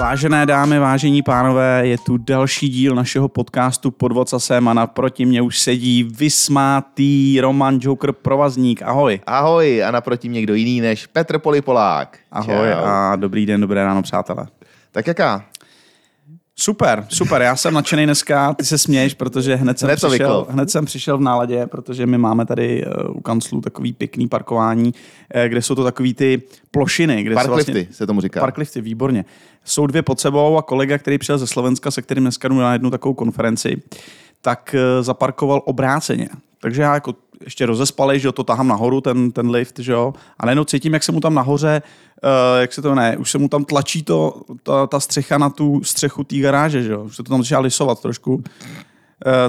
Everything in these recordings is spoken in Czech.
Vážené dámy, vážení pánové, je tu další díl našeho podcastu Pod vocasem a naproti mě už sedí vysmátý Roman Joker Provazník. Ahoj. Ahoj a naproti mě někdo jiný než Petr Polipolák. Ahoj Čau. a dobrý den, dobré ráno, přátelé. Tak jaká? Super, super, já jsem nadšený dneska, ty se směješ, protože hned jsem, Hned přišel, vyklo. hned jsem přišel v náladě, protože my máme tady eh, u kanclu takový pěkný parkování, eh, kde jsou to takový ty plošiny. Kde se Parklifty vlastně, se tomu říká. Parklifty, výborně. Jsou dvě pod sebou a kolega, který přijel ze Slovenska, se kterým dneska jdu na jednu takovou konferenci, tak eh, zaparkoval obráceně. Takže já jako ještě rozespalej, že jo, to tahám nahoru, ten, ten lift, že jo, a najednou cítím, jak se mu tam nahoře, uh, jak se to ne, už se mu tam tlačí to, ta, ta střecha na tu střechu té garáže, že jo, už se to tam začíná lisovat trošku. Uh,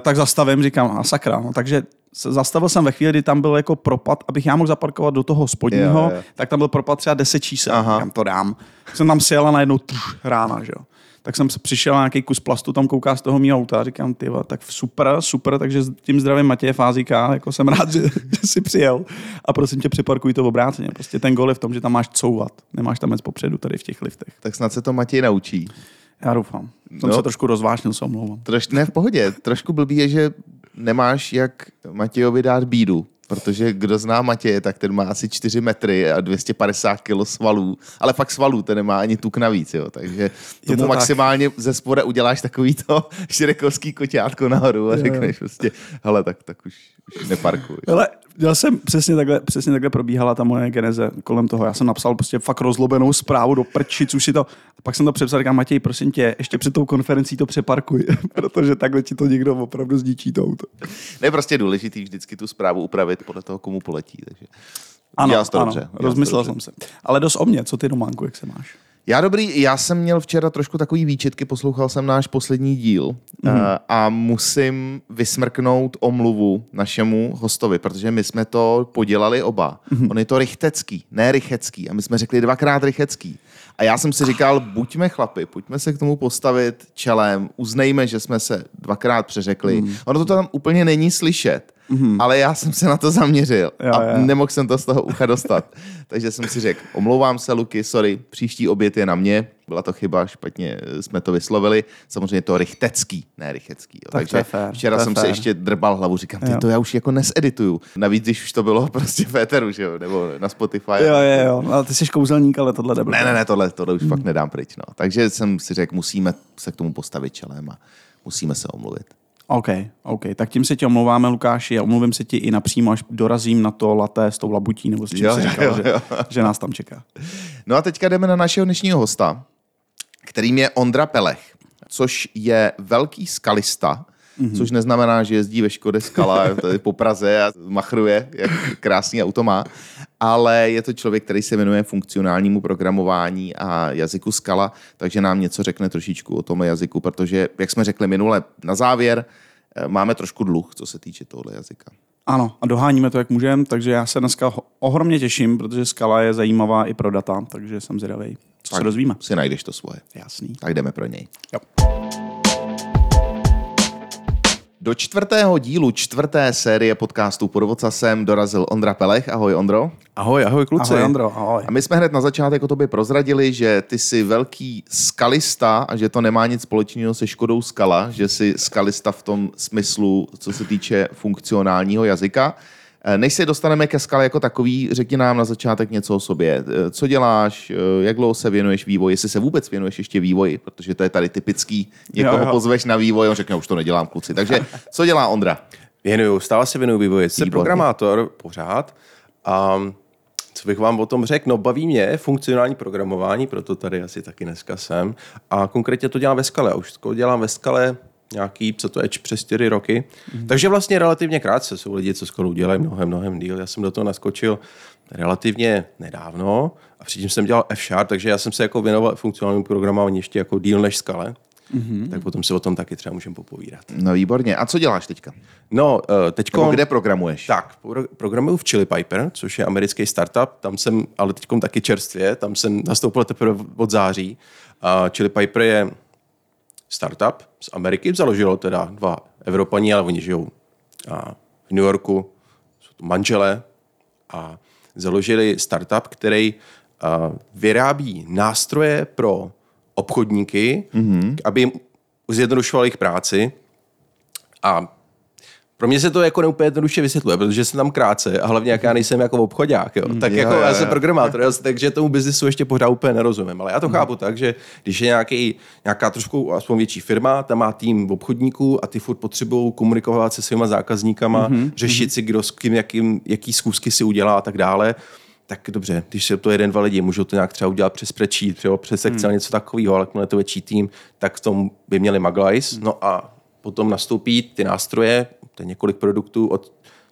tak zastavím, říkám, a sakra, no, takže zastavil jsem ve chvíli, kdy tam byl jako propad, abych já mohl zaparkovat do toho spodního, Jo, jo. tak tam byl propad třeba 10 čísel, Aha. kam to dám. Jsem tam sjel a najednou tš, rána, že jo. Tak jsem se přišel na nějaký kus plastu, tam kouká z toho mého auta a říkám, ty tak super, super, takže s tím zdravím Matěje Fázíka, jako jsem rád, že, že jsi přijel. A prosím tě, připarkuj to obráceně. Prostě ten gol je v tom, že tam máš couvat, nemáš tam jít popředu tady v těch liftech. Tak snad se to Matěj naučí. Já doufám. Jsem No. se trošku rozvášnil, se omlouvám. Troš, ne, v pohodě. Trošku blbý je, že nemáš jak Matějovi dát bídu. Protože kdo zná Matěje, tak ten má asi 4 metry a 250 kg svalů. Ale fakt svalů, ten nemá ani tuk navíc, jo. Takže tomu to tak. maximálně ze spoda uděláš takový to širekovský koťátko nahoru a řekneš prostě, hele, tak, tak už neparkuj. Ale já jsem přesně takhle, přesně takhle probíhala ta moje geneze kolem toho. Já jsem napsal prostě fakt rozlobenou zprávu do prčic, už si to, a pak jsem to přepsal, říkám, Matěj, prosím tě, ještě před tou konferencí to přeparkuj, protože takhle ti to někdo opravdu zničí to auto. Ne, prostě je důležitý vždycky tu zprávu upravit podle toho, komu poletí. Takže Ano, ano, dobře, rozmyslel jsem se. Ale dost o mě, co ty Románku, jak se máš? Já dobrý, já jsem měl včera trošku takový výčetky, poslouchal jsem náš poslední díl mm. a musím vysmrknout omluvu našemu hostovi, protože my jsme to podělali oba. Mm. On je to rychtecký, ne rychecký a my jsme řekli dvakrát rychecký. A já jsem si říkal, buďme chlapi, pojďme se k tomu postavit čelem, uznejme, že jsme se dvakrát přeřekli. Mm. Ono to tam úplně není slyšet, mm. ale já jsem se na to zaměřil Jo, a jo. nemohl jsem to z toho ucha dostat. Takže jsem si řekl, omlouvám se, Luky, sorry, příští oběd je na mě. Byla to chyba, špatně jsme to vyslovili. Samozřejmě to rychtecký, ne rychecký. Jo. Tak Takže fér, včera jsem se fér. ještě drbal hlavu, říkám, ty to já už jako nesedituju. Navíc, když už to bylo prostě v éteru, že jo, nebo na Spotify. Jo, jo, jo, ale ty jsi kouzelník, ale tohle jde Ne, ne, ne, tohle, tohle Hmm. už fakt nedám pryč. No. Takže jsem si řekl, musíme se k tomu postavit čelem a musíme se omluvit. OK, OK, tak tím se ti omlouváme, Lukáši, a omluvím se ti i napřímo, až dorazím na to laté s tou labutí, nebo s čím Jo, jsi říkal, jo, že, jo. že nás tam čeká. No a teďka jdeme na našeho dnešního hosta, kterým je Ondra Pelech, což je velký skalista, mm-hmm. což neznamená, že jezdí ve Škode Skala tady po Praze a machruje, jak krásný auto má, ale je to člověk, který se věnuje funkcionálnímu programování a jazyku Skala, takže nám něco řekne trošičku o tomhle jazyku, protože, jak jsme řekli minule, na závěr eh, máme trošku dluh, co se týče tohle jazyka. Ano, a doháníme to, jak můžeme, takže já se dneska ohromně těším, protože skala je zajímavá i pro data, takže jsem zvědavý, co se dozvíme. Si najdeš to svoje. Jasný. Tak jdeme pro něj. Jo. Do čtvrtého dílu čtvrté série podcastu Pod vocasem dorazil Ondra Pelech. Ahoj Ondro. Ahoj, ahoj kluci. Ahoj, Ondro, ahoj. A my jsme hned na začátek o tobě prozradili, že ty jsi velký skalista a že to nemá nic společného se Škodou Skala, že jsi skalista v tom smyslu, co se týče funkcionálního jazyka. Eh, Než se dostaneme ke skale jako takový, řekni nám na začátek něco o sobě. Eh, Co děláš, eh, jak dlouho se věnuješ vývoji, jestli se vůbec věnuješ ještě vývoji, protože to je tady typický, někoho Jo, jo. pozveš na vývoj, on řekne, už to nedělám kluci. Takže co dělá Ondra? Věnuju, stále se věnuju vývoji. Jsem programátor pořád. A co bych vám o tom řekl? No baví mě funkcionální programování, proto tady asi taky dneska jsem. A konkrétně to dělám ve skale. Už to dělám ve skale nějaký, co to je, přes čtyři roky. Mm. Takže vlastně relativně krátce jsou lidi, co skolu dělají mnohem, mnohem díl. Já jsem do toho naskočil relativně nedávno a předtím jsem dělal F-Sharp, takže já jsem se jako věnoval funkcionálnímu programování ještě jako díl než skale. Mm-hmm. Tak potom si o tom taky třeba můžeme popovídat. No výborně. A co děláš teďka? No, teď Nebo kde programuješ? Tak, pro- programuju v Chili Piper, což je americký startup. Tam jsem, ale teď taky čerstvě, tam jsem nastoupil teprve od září. A Chili Piper je startup z Ameriky, založilo teda dva Evropaní, ale oni žijou a v New Yorku, jsou to manželé a založili startup, který a, vyrábí nástroje pro obchodníky, mm-hmm. aby jim zjednodušoval jejich práci a pro mě se to jako neúplně jednoduše vysvětluje, protože jsem tam krátce a hlavně jak já nejsem jako obchodák, jo. tak Jo, jako jo, já jsem jo. programátor, já- takže tomu biznisu ještě pořád úplně nerozumím, ale já to chápu tak, že když je nějaký, nějaká trošku aspoň větší firma, tam má tým obchodníků a ty furt potřebují komunikovat se svýma zákazníkama, řešit si, kdo s kým, jakým, jaký zkusky si udělá a tak dále, tak dobře, když se to jeden, dva lidi, můžou to nějak třeba udělat přes spreadsheet, třeba přes Excel, něco takového, ale jakmile to větší tým, tak v tom by měli Maglice. No a potom nastoupí ty nástroje, to je několik produktů od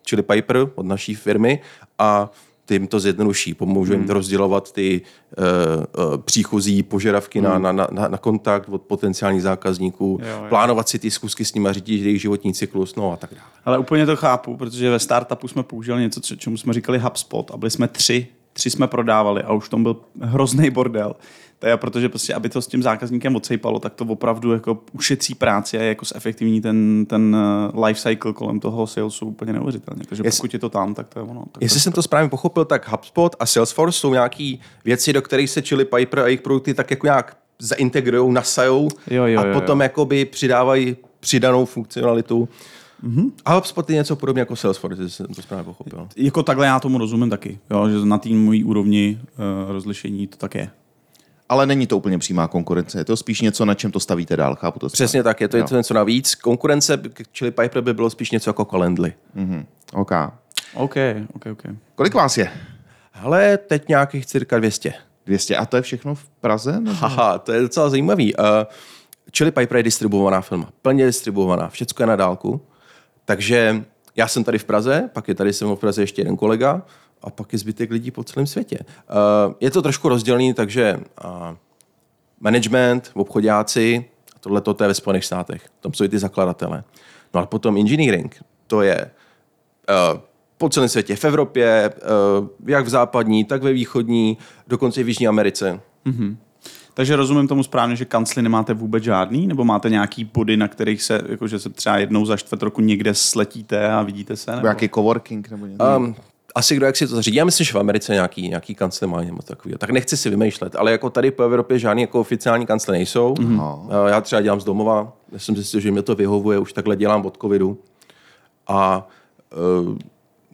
Chili Piper, od naší firmy a ty jim to zjednoduší, pomůžou jim to rozdělovat ty uh, uh, příchozí požadavky na, na, na, na kontakt od potenciálních zákazníků, Jo, jo. plánovat si ty zkusky s nimi, řídit jejich životní cyklus, no a tak dále. Ale úplně to chápu, protože ve startupu jsme použili něco, co- čemu jsme říkali HubSpot a byli jsme tři. Tři jsme prodávali a už tom byl hrozný bordel. To je protože prostě, aby to s tím zákazníkem odsejpalo, tak to opravdu jako ušetří práci a je jako zefektivní ten, ten eh, life cycle kolem toho salesu úplně neuvěřitelně. Takže Jestli- pokud je to tam, tak to je ono. Tak Jestli jsem to správně pochopil, tak HubSpot a Salesforce jsou nějaké věci, do kterých se Chili Piper a jejich produkty tak jako nějak zaintegrují, nasajou Jo, jo, a jo, potom jo. jakoby přidávají přidanou funkcionalitu. Mm-hmm. A HubSpot je něco podobně jako Salesforce, jestli jsem to správně pochopil. jako takhle já tomu rozumím taky, jo, že na té mojí úrovni uh, rozlišení to tak je. Ale není to úplně přímá konkurence. Je to spíš něco, na čem to stavíte dál. Chápu to Přesně tak, je to Jo. něco, navíc. Konkurence k Chili Piper by bylo spíš něco jako Calendly. Mhm. OK. OK, OK, OK. Kolik vás je? Hele, teď nějakých cirka 200. 200. A to je všechno v Praze? Nebo? Haha, to je docela zajímavý. Uh, Chili Piper je distribuovaná firma. Plně distribuovaná. Všecko je na dálku. Takže já jsem tady v Praze, pak je tady se mnou v Praze ještě jeden kolega a pak je zbytek lidí po celém světě. Uh, je to trošku rozdělený, takže uh, management, obchodáci, a tohle to je ve Spojených státech. Tam jsou i ty zakladatele. No ale potom engineering, to je uh, po celém světě, v Evropě, uh, jak v západní, tak ve východní, dokonce i v Jižní Americe. Takže rozumím tomu správně, že kancly nemáte vůbec žádný, nebo máte nějaký body, na kterých se, jakože se třeba jednou za čtvrt roku někde sletíte a vidíte se? Nebo Nebo? nějaký coworking? Nebo něco? Um, asi kdo jak si to zařídí. Já myslím, že v Americe nějaký, nějaký kancle má něco takového. Tak nechci si vymýšlet, ale jako tady po Evropě žádný jako oficiální kancle nejsou. Mm-hmm. Já třeba dělám z domova, já jsem zjistil, že mě to vyhovuje, už takhle dělám od covidu. A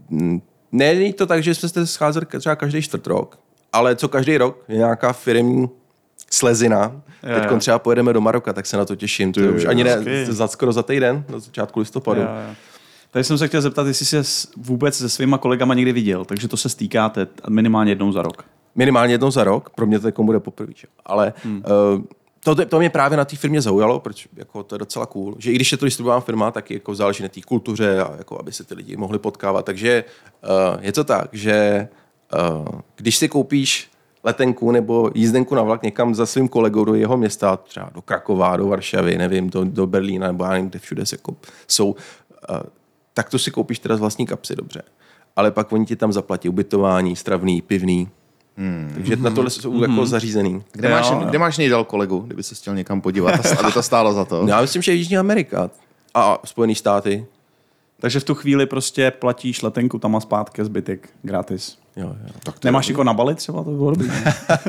uh, není to tak, že jsme se scházeli třeba každý čtvrt rok, ale co každý rok je nějaká firmní slezina. Teď třeba pojedeme do Maroka, tak se na to těším. To je už ani ne, za, skoro za týden, na začátku listopadu. Jo, jo. Tady jsem se chtěl zeptat, jestli se s- vůbec se svýma kolegama někdy viděl, takže to se stýkáte minimálně jednou za rok. Minimálně jednou za rok, pro mě to jako bude poprvé. Ale hmm. uh, to, to mě právě na té firmě zaujalo, protože jako to je docela cool, že i když je to distribuovaná firma, tak jako záleží na té kultuře a jako aby se ty lidi mohli potkávat. Takže uh, je to tak, že uh, když si koupíš letenku nebo jízdenku na vlak někam za svým kolegou do jeho města, třeba do Krakova, do Varšavy, nevím, do, do Berlína, nebo já nevím, kde všude se jako jsou, uh, tak to si koupíš teda z vlastní kapsy, dobře. Ale pak oni ti tam zaplatí ubytování, stravný, pivný. Hmm. Takže na tohle jsou jako zařízený. Kde, Jo, máš, jo. kde máš nejdal kolegu, kdyby se chtěl někam podívat, aby to stálo za to? Já myslím, že Jižní Amerika a Spojené státy. Takže v tu chvíli prostě platíš letenku tam a zpátky zbytek gratis. Jo, jo. Tak Nemáš jako na Bali třeba, to by bylo dobrý.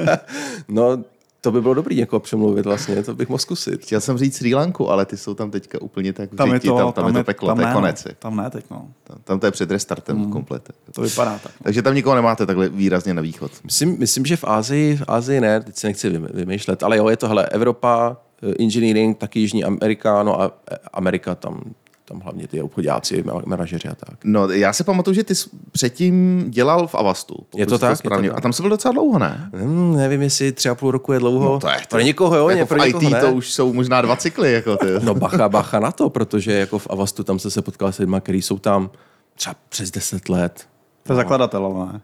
No, to by bylo dobrý někoho přemluvit vlastně, to bych mohl zkusit. Chtěl jsem říct Sri Lanku, ale ty jsou tam teďka úplně tak Tam je to, tam, tam, je to peklo, tam to je ne, konec. No. Tam ne teď, no. Tam, tam to je před restartem mm. komplet. To vypadá tak. Takže tam nikoho nemáte takhle výrazně na východ. Myslím, myslím, že v Ázii, v Ázii ne, teď si nechci vymýšlet, ale jo, je to hele, Evropa, eh, engineering, taky Jižní Amerika, no a eh, Amerika, tam, tam hlavně ty obchodáci, ma- manažeři a tak. No, já si pamatuju, že ty jsi předtím dělal v Avastu. Je to tak, je to správně. tak. A tam se byl docela dlouho, ne? Hmm, nevím, jestli tři a půl roku je dlouho. No to je- pro někoho jo, jako pro v někoho IT ne. to už jsou možná dva cykly. Jako ty. No bacha, bacha na to, protože jako v Avastu tam se se potkal s lidmi, kteří jsou tam třeba přes 10 let. To je zakladatel, ale ne.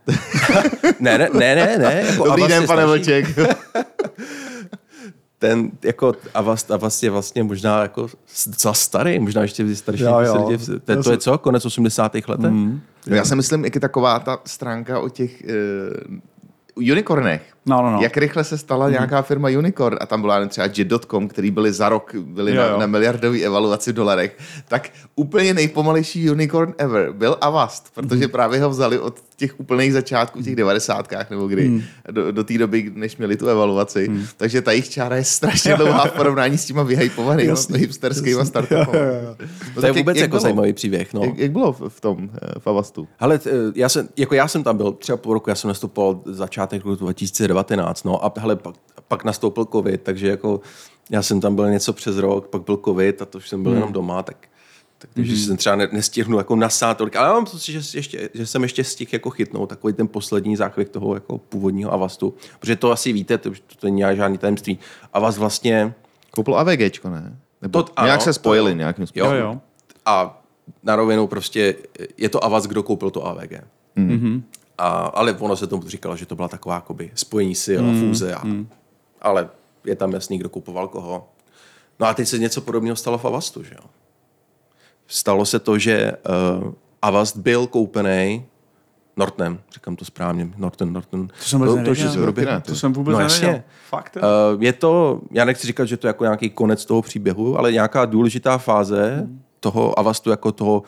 Ne, ne, ne, ne, ne. Jako Dobrý Avast den, pane. Vlček. ten jako Avast, Avast je vlastně možná jako docela starý, možná ještě starší. Jo, jo. To, to, to je co? Konec 80. let? Mm. No, Já si myslím, jak je taková ta stránka o těch uh, unicornech. No, no, no. Jak rychle se stala mm. nějaká firma unicorn a tam byla jen třeba Jet.com, který byli za rok byli Jo, na, jo. na miliardový evaluaci v dolarech, tak úplně nejpomalejší unicorn ever byl Avast, protože právě ho vzali od těch úplných začátků, těch devadesátkách nebo kdy, do, do té doby, než měli tu evaluaci. Takže ta jejich čára je strašně dlouhá v porovnání s těma vyhypovanými Jasný. hipsterskými startupy. No, To je vůbec jako zajímavý příběh. No. Jak, jak bylo v, v tom, eh, v Avastu? Ale t- já jsem, jako já jsem tam byl třeba půl roku, já jsem nastupoval začátek roku 2019, no a hele, pak, pak nastoupil covid, takže jako já jsem tam byl něco přes rok, pak byl covid a to už jsem byl hmm. jenom doma, tak, tak takže jsem třeba ne, nestihnu jako nasát tolik, ale já mám pocit, že, ještě, že jsem ještě stihl jako chytnout takový ten poslední záchvěk toho jako původního Avastu, protože to asi víte, to, to, to není žádný tajemství. Avast vlastně, Koupil AVGčko, ne? Nebo To- ano, nějak se to spojili jo. nějakým Jo, způsobem. jo. a na rovinu prostě je to Avast, kdo koupil to AVG. Mm-hmm. A, ale ono se tomu říkalo, že to byla taková jakoby spojení sil a fúze. A, Ale je tam jasný, kdo kupoval koho. No a teď se něco podobného stalo v Avastu, že jo? Stalo se to, že uh, Avast byl koupený Nortonem, říkám to správně, Norton, Norton. To jsem vůbec to, to, že nevěděl. si proběhl. Ne, To jsem vůbec No nevěděl. jasně. Fakt? Uh, je to, já nechci říkat, že to je jako nějaký konec toho příběhu, ale nějaká důležitá fáze toho Avastu jako toho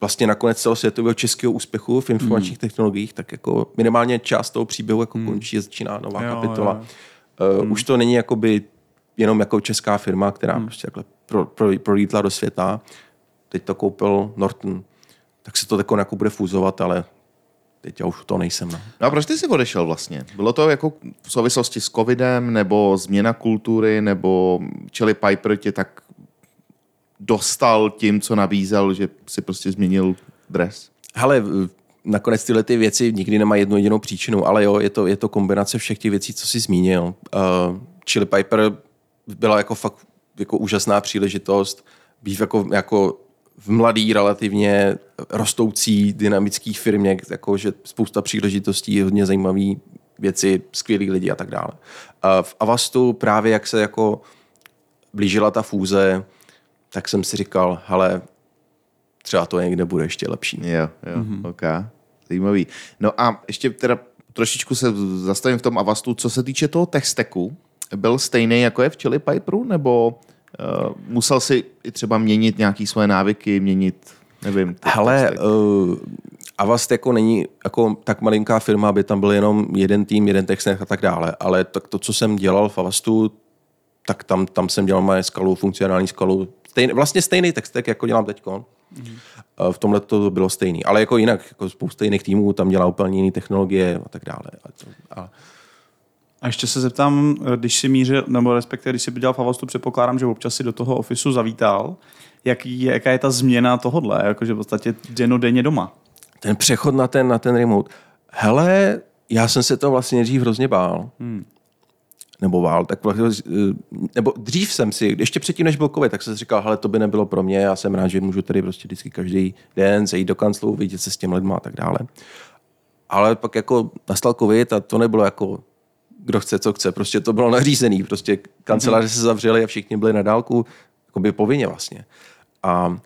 vlastně nakonec celosvětového českého úspěchu v informačních technologiích, tak jako minimálně část toho příběhu jako končí a začíná nová Jo, kapitola. jo, Uh, Už to není jakoby jenom jako česká firma, která prostě takhle pro, pro, prolítla do světa. Teď to koupil Norton. Tak se to jako, jako bude fúzovat, ale teď já už to nejsem. No. No a proč ty jsi odešel vlastně? Bylo to jako v souvislosti s covidem, nebo změna kultury, nebo Chili Piper tě tak dostal tím, co nabízel, že si prostě změnil dres? Hele, nakonec tyhle ty věci nikdy nemají jednu jedinou příčinu, ale jo, je to, je to kombinace všech těch věcí, co jsi zmínil. Uh, Chili Piper byla jako fakt jako úžasná příležitost být jako, jako v mladý, relativně rostoucí, dynamický firmě, jako, že spousta příležitostí, hodně zajímavé věci, skvělí lidi a tak dále. Uh, v Avastu právě jak se jako blížila ta fúze, tak jsem si říkal, hele, třeba to někde bude ještě lepší. Jo, jo, mm-hmm. ok. Zajímavý. No a ještě teda trošičku se zastavím v tom Avastu. Co se týče toho tech stacku, byl stejný jako je v Chili Piperu, nebo uh, musel si i třeba měnit nějaké svoje návyky, měnit, nevím. Hele, uh, Avast jako není jako tak malinká firma, aby tam byl jenom jeden tým, jeden textech a tak dále, ale tak to, co jsem dělal v Avastu, tak tam, tam jsem dělal moje skalu, funkcionální skalu, stejný, vlastně stejný textek, jako dělám teď. Mm. V tomhle to bylo stejný, ale jako jinak, jako spousta jiných týmů tam dělá úplně jiné technologie a tak dále. A to, a, A ještě se zeptám, když si mířil, nebo respektive když si dělal v Avastu, předpokládám, že občas si do toho ofisu zavítal. Jaký, je- jaká je ta změna tohodle? Jakože v podstatě denně doma. ten přechod na ten, na ten remote. Hele, já jsem se to vlastně dřív hrozně bál. Hmm. Nebo bál, tak vlastně, eh, nebo dřív jsem si, ještě předtím, než byl covid, tak jsem si říkal, hele, to by nebylo pro mě, já jsem rád, že můžu tady prostě vždycky každý den zajít do kanclu, vidět se s těmi lidmi a tak dále. Ale pak jako nastal covid a to nebylo jako kdo chce, co chce. Prostě to bylo nařízený. Prostě kanceláře se zavřely a všichni byli na dálku jakoby povinně vlastně. A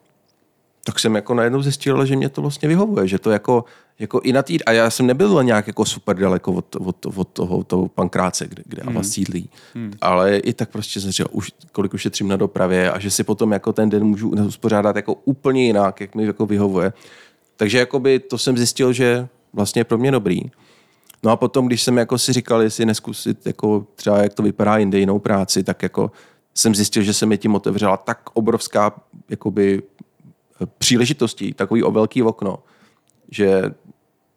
tak jsem jako najednou zjistil, že mě to vlastně vyhovuje, že to jako, jako i na tý, a já jsem nebyl nějak jako super daleko od, od, od toho, toho pankráce, kde, kde hmm. sídlí. Hmm. Ale i tak prostě jsem říkal, už, kolik ušetřím na dopravě a že si potom jako ten den můžu uspořádat jako úplně jinak, jak mi jako vyhovuje. Takže jakoby to jsem zjistil, že vlastně je pro mě dobrý. No a potom, když jsem jako si říkal, jestli neskusit jako třeba jak to vypadá jinde, jinou práci, tak jako jsem zjistil, že se mi tím otevřela tak obrovská jakoby příležitostí, takový o velký okno, že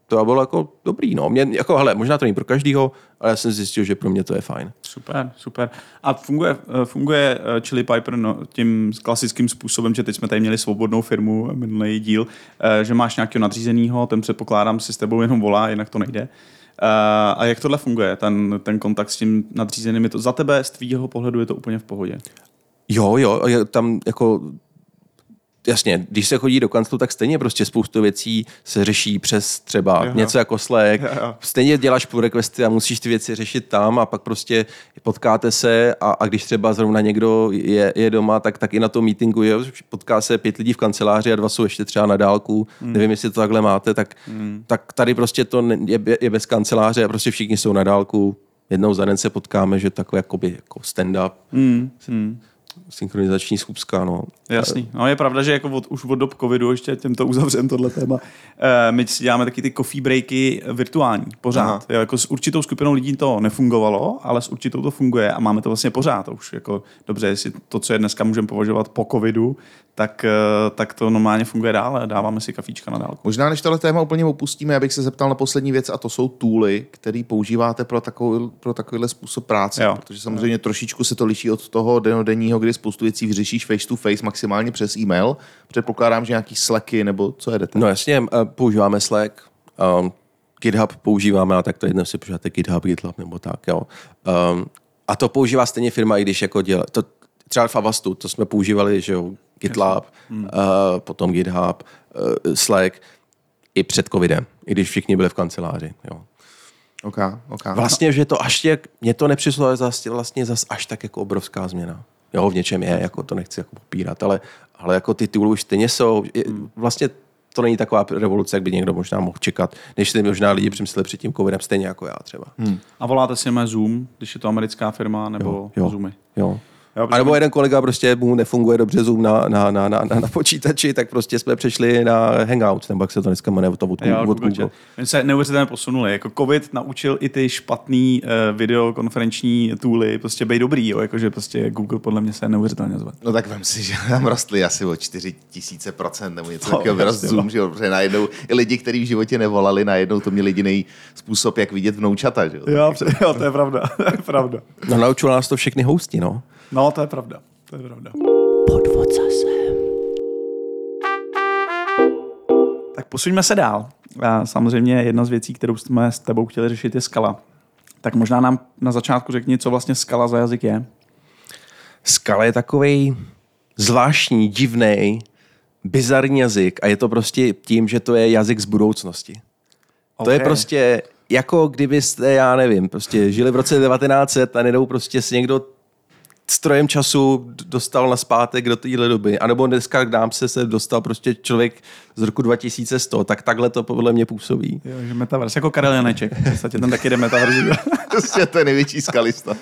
to bylo jako dobrý. No. Mě, jako, hele, možná to není pro každýho, ale já jsem zjistil, že pro mě to je fajn. Super, super. A funguje, eh, funguje eh, Chili Piper no, tím klasickým způsobem, že teď jsme tady měli svobodnou firmu, minulý díl, eh, že máš nějakého nadřízeného, ten předpokládám si s tebou jenom volá, jinak to nejde. Eh, A jak tohle funguje, ten, ten kontakt s tím nadřízeným? Je to za tebe, z tvýho pohledu je to úplně v pohodě? Jo, jo, tam jako jasně, když se chodí do kanclu, tak stejně prostě spoustu věcí se řeší přes třeba Jo. něco jako Slack. Stejně děláš pull requesty a musíš ty věci řešit tam a pak prostě potkáte se a, a když třeba zrovna někdo je, je doma, tak, tak i na tom meetingu je, potká se pět lidí v kanceláři a dva jsou ještě třeba na dálku. Hmm. Nevím, jestli to takhle máte, tak, tak tady prostě to je, je bez kanceláře a prostě všichni jsou na dálku. Jednou za den se potkáme, že takový jakoby, jako stand-up, Hmm. Hmm. Synchronizační schůzka. No. Jasný. No je pravda, že jako od, už od dob covidu, ještě těmto uzavřem tohle téma, eh, my si děláme taky ty coffee breaky virtuální, pořád. Jo, jako s určitou skupinou lidí to nefungovalo, ale s určitou to funguje a máme to vlastně pořád. Už jako dobře, jestli to, co je dneska můžeme považovat po covidu, tak, eh, tak to normálně funguje dále. Dáváme si kafíčka na dálku. Možná, než tohle téma úplně opustíme, abych se zeptal na poslední věc, a to jsou tooly, které používáte pro, takový, pro takovýhle způsob práce. Jo. Protože samozřejmě trošičku se to liší od toho denodenního, kdy spoustu věcí vyřešíš face to face, maximálně přes e-mail. Předpokládám, že nějaký slacky nebo co jedete. No jasně, eh, používáme Slack, um, GitHub používáme, a tak to jedno si používáte GitHub, GitLab nebo tak, jo. Um, a to používá stejně firma, i když jako dělá, to třeba v Avastu, to jsme používali, že jo, GitLab, hmm. uh, potom GitHub, uh, Slack, i před covidem, i když všichni byli v kanceláři, jo. OK, OK. Vlastně, že to až jak, mě to nepřišlo zas, vlastně zas až tak jako obrovská změna. Jo, v něčem je, jako to nechci jako popírat, ale, ale jako ty tooly už stejně jsou. Je, vlastně to není taková revoluce, jak by někdo možná mohl čekat, než si možná lidi přemysleli před tím covidem, stejně jako já třeba. Hmm. A voláte si na Zoom, když je to americká firma, nebo Jo, jo. Zoomy. Jo. Jo, A nebo jeden kolega prostě mu nefunguje dobře Zoom na, na, na, na, na, na počítači, tak prostě jsme přešli na Hangout, nebo jak se to dneska jmenuje, to od, Jo, od Google Google. My se neuvěřitelně posunuli. Jako COVID naučil i ty špatný uh, videokonferenční tooly prostě být dobrý, jo? Jakože prostě Google podle mě se neuvěřitelně zve. No tak vem si, že tam rostly asi o 4 tisíce procent nebo něco No, takového vyrost Zoom, no. že jo, protože najednou i lidi, kteří v životě nevolali, najednou to měl jediný způsob, jak vidět vnoučata, že jo. Jo, jo, to je pravda. To je pravda. No naučilo nás to všechny hosti, no. No, to je pravda. To je pravda. Podvod zase. Tak posuňme se dál. A samozřejmě jedna z věcí, kterou jsme s tebou chtěli řešit, je skala. Tak možná nám na začátku řekni, co vlastně skala za jazyk je. Skala je takový zvláštní, divný, bizarní jazyk a je to prostě tím, že to je jazyk z budoucnosti. To je prostě jako kdybyste, já nevím, prostě žili v roce 1900 a nedou prostě si někdo strojem času dostal na zpátek do téhle doby. A nebo dneska k nám se, se dostal prostě člověk z roku 2100, tak takhle to podle mě působí. Jo, že metaverse, jako Karel Janeček. V podstatě ten taky jde metaverse. Prostě to je největší skalista.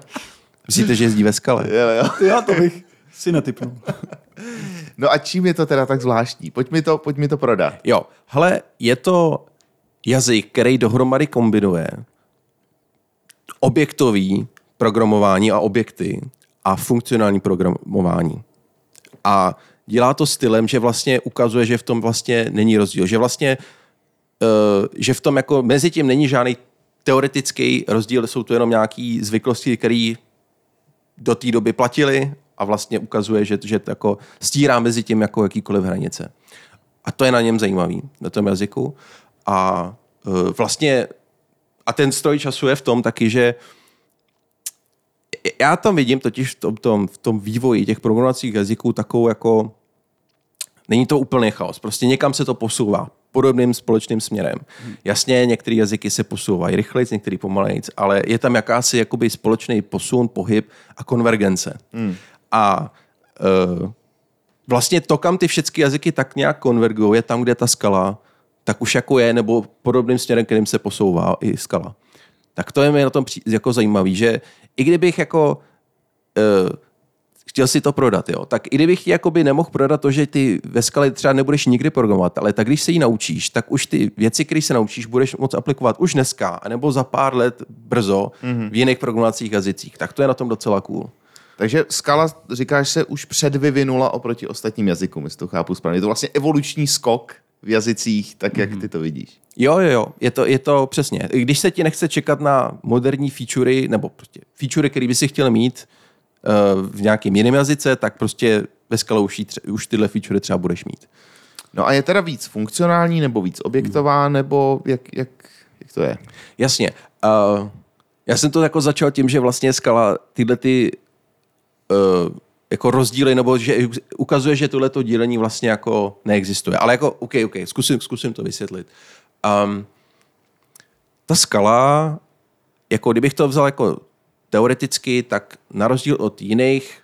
Myslíte, že jezdí ve skale? jo, jo. jo, to bych si netypnul. No a čím je to teda tak zvláštní? Pojď mi to, pojď mi to prodat. Jo, hele, je to jazyk, který dohromady kombinuje objektový programování a objekty a funkcionální programování. A dělá to stylem, že vlastně ukazuje, že v tom vlastně není rozdíl. Že vlastně, uh, že v tom jako mezi tím není žádný teoretický rozdíl, jsou to jenom nějaké zvyklosti, které do té doby platily a vlastně ukazuje, že, že to jako stírá mezi tím jako jakýkoliv hranice. A to je na něm zajímavý, na tom jazyku. A uh, vlastně, a ten stroj času je v tom taky, že já tam vidím totiž v tom, tom, v tom vývoji těch programovacích jazyků takovou jako, není to úplný chaos, prostě někam se to posouvá podobným společným směrem. Jasně, některé jazyky se posouvají rychleji, některé pomalejc, ale je tam jakási jakoby společný posun, pohyb a konvergence. Hmm. A uh, vlastně to, kam ty všechny jazyky tak nějak konvergují, je tam, kde ta skala tak už jako je, nebo podobným směrem, kterým se posouvá i skala. Tak to je mi na tom jako zajímavý, že i kdybych jako uh, chtěl si to prodat, jo, tak i kdybych ti jakoby nemohl prodat to, že ty ve skale třeba nebudeš nikdy programovat, ale tak když se ji naučíš, tak už ty věci, které se naučíš, budeš moc aplikovat už dneska, anebo za pár let brzo mm-hmm. v jiných programovacích jazycích. Tak to je na tom docela cool. Takže skala, říkáš se, už předvyvinula oproti ostatním jazykům, jestli to chápu správně. Je to vlastně evoluční skok v jazycích, tak jak ty to vidíš. Jo, jo, jo, je to, je to přesně. Když se ti nechce čekat na moderní featurey, nebo prostě featurey, který by si chtěl mít uh, v nějakém jiném jazyce, tak prostě ve skale už, už tyhle featurey třeba budeš mít. No a je teda víc funkcionální, nebo víc objektová, nebo jak, jak, jak to je? Jasně. Uh, já jsem to jako začal tím, že vlastně skala tyhle ty uh, jako rozdíly, nebo že ukazuje, že tohleto dílení vlastně jako neexistuje. Ale jako, OK, OK, zkusím, zkusím to vysvětlit. Um, ta skala, jako kdybych to vzal jako teoreticky, tak na rozdíl od jiných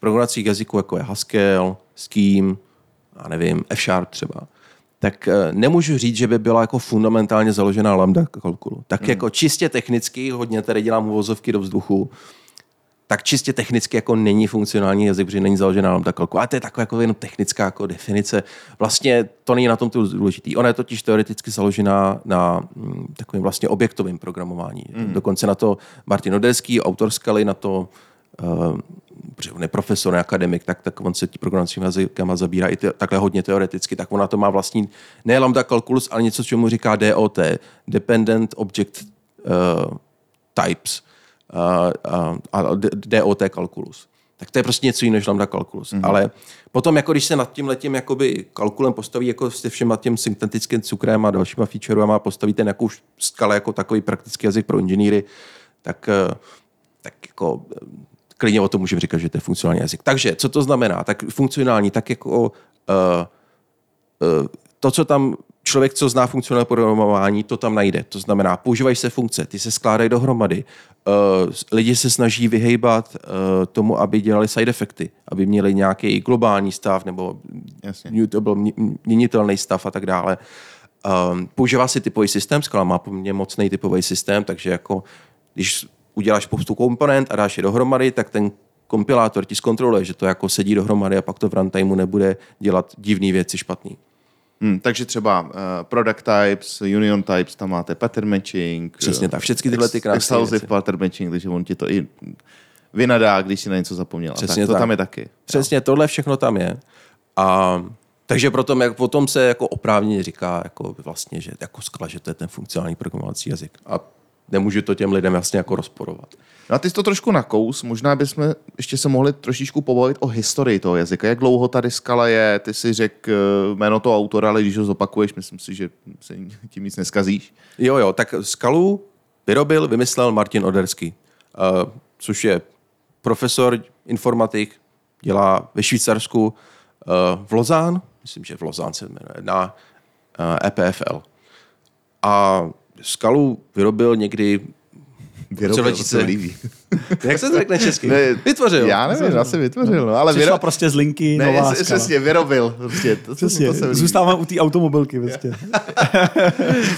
programovacích jazyků, jako je Haskell, Scheme, a nevím, F-Sharp třeba, tak eh, nemůžu říct, že by byla jako fundamentálně založená lambda kalkulu. Tak hmm. jako čistě technicky, hodně tady dělám uvozovky do vzduchu, tak čistě technicky jako není funkcionální jazyk, protože není založená lambda kalkulu. A to je taková jako jenom technická jako definice. Vlastně to není na tom to důležitý. Ona je totiž teoreticky založená na mm, takovým vlastně objektovém programování. Hmm. Dokonce na to Martin Odelský, autor skaly, na to uh, protože on je profesor, ne akademik, tak, tak on se tí programovacími jazykama zabírá i te, takhle hodně teoreticky, tak ona to má vlastní, ne lambda calculus, ale něco, čemu říká DOT, Dependent Object uh, Types uh, a DOT calculus. Tak to je prostě něco jiného než lambda calculus. Mm-hmm. Ale potom, jako když se nad tím letím jakoby kalkulem postaví jako se všema tím syntetickým cukrem a dalšíma featurema postavíte nějakou skale jako takový praktický jazyk pro inženýry, tak, tak jako klidně o tom můžeme říkat, že to je funkcionální jazyk. Takže, co to znamená? Tak funkcionální, tak jako uh, uh, to, co tam člověk, co zná funkcionální programování, to tam najde. To znamená, používají se funkce, ty se skládají dohromady. Uh, lidi se snaží vyhejbat uh, tomu, aby dělali side efekty, aby měli nějaký globální stav nebo Jasně. byl měnitelný stav a tak dále. Um, používá si typový systém, skala má poměrně mocný typový systém, takže jako když uděláš spoustu komponent a dáš je dohromady, tak ten kompilátor ti zkontroluje, že to jako sedí dohromady a pak to v runtimeu nebude dělat divné věci špatný. Hmm, takže třeba uh, product types, union types, tam máte pattern matching. Přesně tak, všechny tyhle ty krásné Exclusive pattern matching, takže on ti to i vynadá, když si na něco zapomněl. Přesně tak, to tak. tam je taky. Přesně, jo. tohle všechno tam je. A takže proto, jak potom se jako oprávněně říká, jako vlastně, že jako skla, že to je ten funkcionální programovací jazyk. A nemůžu to těm lidem jasně jako rozporovat. No a ty jsi to trošku nakous, možná bychom ještě se mohli trošičku pobavit o historii toho jazyka. Jak dlouho tady skala je, ty si řekl eh, jméno toho autora, ale když ho zopakuješ, myslím si, že se tím nic neskazíš. Jo, jo, tak skalu vyrobil, vymyslel Martin Oderský, uh, což je profesor informatik, dělá ve Švýcarsku uh, v Lozán, myslím, že v Lozán se jmenuje, na uh, EPFL. A skalu vyrobil někdy Vyrobil, 2000. se líbí. Jak se to řekne česky? Ne, vytvořil. Já nevím, já jsem vytvořil, no, ale vyrobil. prostě z linky ne, nová skala. Přesně, vyrobil. Prostě, to, přesně, to se zůstávám u té automobilky. Prostě.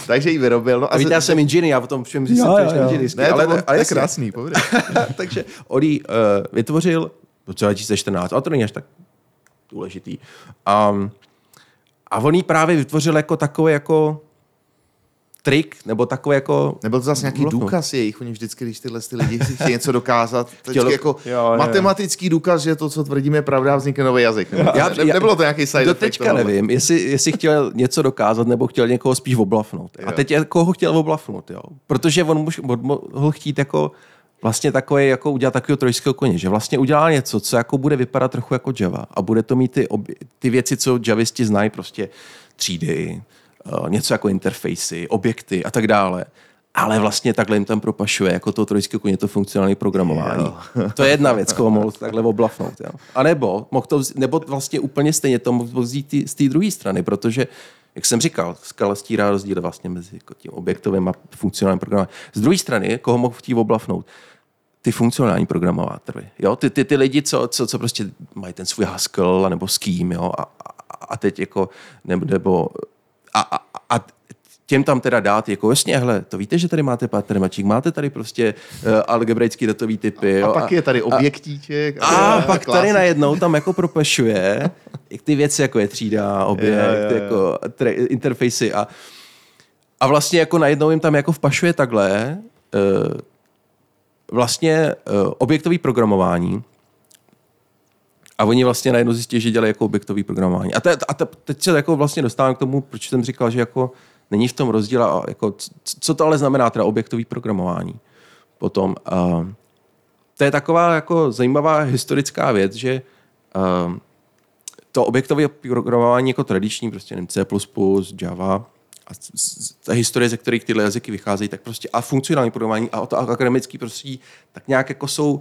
Takže ji vyrobil. No, a víte, já jsem inženýr, já o tom všem říkám, že jsem inženýrský. Ne, ale, to, ale je krásný, Takže on ji uh, vytvořil v 2014, ale to není až tak důležitý. Um, a on ji právě vytvořil jako takový jako trik, nebo takový jako... Nebyl to zase nějaký bloknout. důkaz jejich, oni vždycky, když tyhle ty lidi si chtějí něco dokázat, Chtělo... jako jo, jo. matematický důkaz, že to, co tvrdíme, je pravda, vznikne nový jazyk. Já, ne, nebylo to nějaký side Do teďka nevím, jestli, jestli chtěl něco dokázat, nebo chtěl někoho spíš oblafnout. Jo. A teď je, koho chtěl oblafnout, jo. Protože on mohl chtít jako vlastně takový, jako udělat takového trojského koně, že vlastně udělá něco, co jako bude vypadat trochu jako Java a bude to mít ty, obě, ty věci, co javisti znají, prostě třídy, něco jako interfejsy, objekty a tak dále. Ale vlastně takhle jim tam propašuje, jako to trojské koně, to funkcionální programování. to je jedna věc, koho mohl takhle oblafnout. Jo. A nebo, mohl to vzít, nebo vlastně úplně stejně to mohl vzít z té druhé strany, protože jak jsem říkal, skala stírá rozdíl vlastně mezi jako tím objektovým a funkcionálním programováním. Z druhé strany, koho mohl chtít oblafnout? Ty funkcionální programovátory. Jo? Ty, ty, ty lidi, co, co, co prostě mají ten svůj Haskell nebo s kým, jo? A, a, a teď jako, nebo, nebo a, a, a těm tam teda dát, jako jasně, hele, to víte, že tady máte pattern matching, máte tady prostě uh, algebraický datový typy. A, jo, a pak je tady objektíček. A, a, a pak tady najednou tam jako propešuje ty věci, jako je třída, objekt, je, je, je. jako tre, interfejsy a, a vlastně jako najednou jim tam jako vpašuje takhle uh, vlastně uh, objektový programování, a oni vlastně najednou zjistí, že dělají jako objektový programování. A, te, a te, teď se jako vlastně dostávám k tomu, proč jsem říkal, že jako není v tom rozdíl. A jako, co to ale znamená teda objektový programování? Potom, uh, to je taková jako zajímavá historická věc, že uh, to objektový programování jako tradiční, prostě C++, Java, a ta historie, ze kterých tyhle jazyky vycházejí, tak prostě a funkcionální programování a to akademický prostředí, tak nějak jako jsou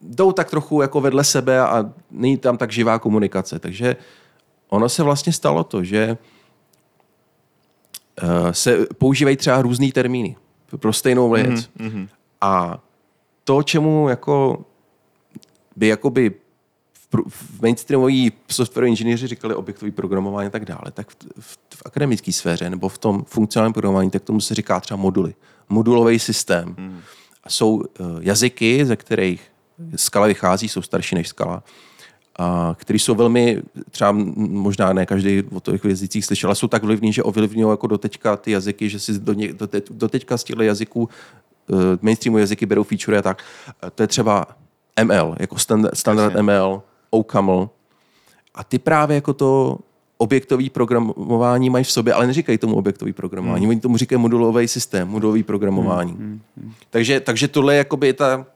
jdou tak trochu jako vedle sebe a není tam tak živá komunikace. Takže ono se vlastně stalo to, že eh, se používají třeba různý termíny pro stejnou věc. Mm-hmm. A to, čemu jako by jakoby v, mainstreamové software inženýři říkali objektový programování a tak dále, tak v, v, v akademické sféře nebo v tom funkcionálním programování, tak tomu se říká třeba moduly. Modulový systém. A jsou uh, jazyky, ze kterých skala vychází, jsou starší než skala, a který jsou velmi, třeba možná ne každý o těch jazycích slyšel, ale jsou tak vlivní, že ovlivňují jako doteďka ty jazyky, že si do ně, dote, doteďka z těchto jazyků uh, mainstreamu jazyky berou feature a tak. Uh, to je třeba ML, jako standard, standard ML, OCaml. A ty právě jako to objektový programování mají v sobě, ale neříkají tomu objektový programování, hmm. oni tomu říkají modulový systém, modulový programování. Hmm. Hmm. Takže, takže tohle je jakoby ta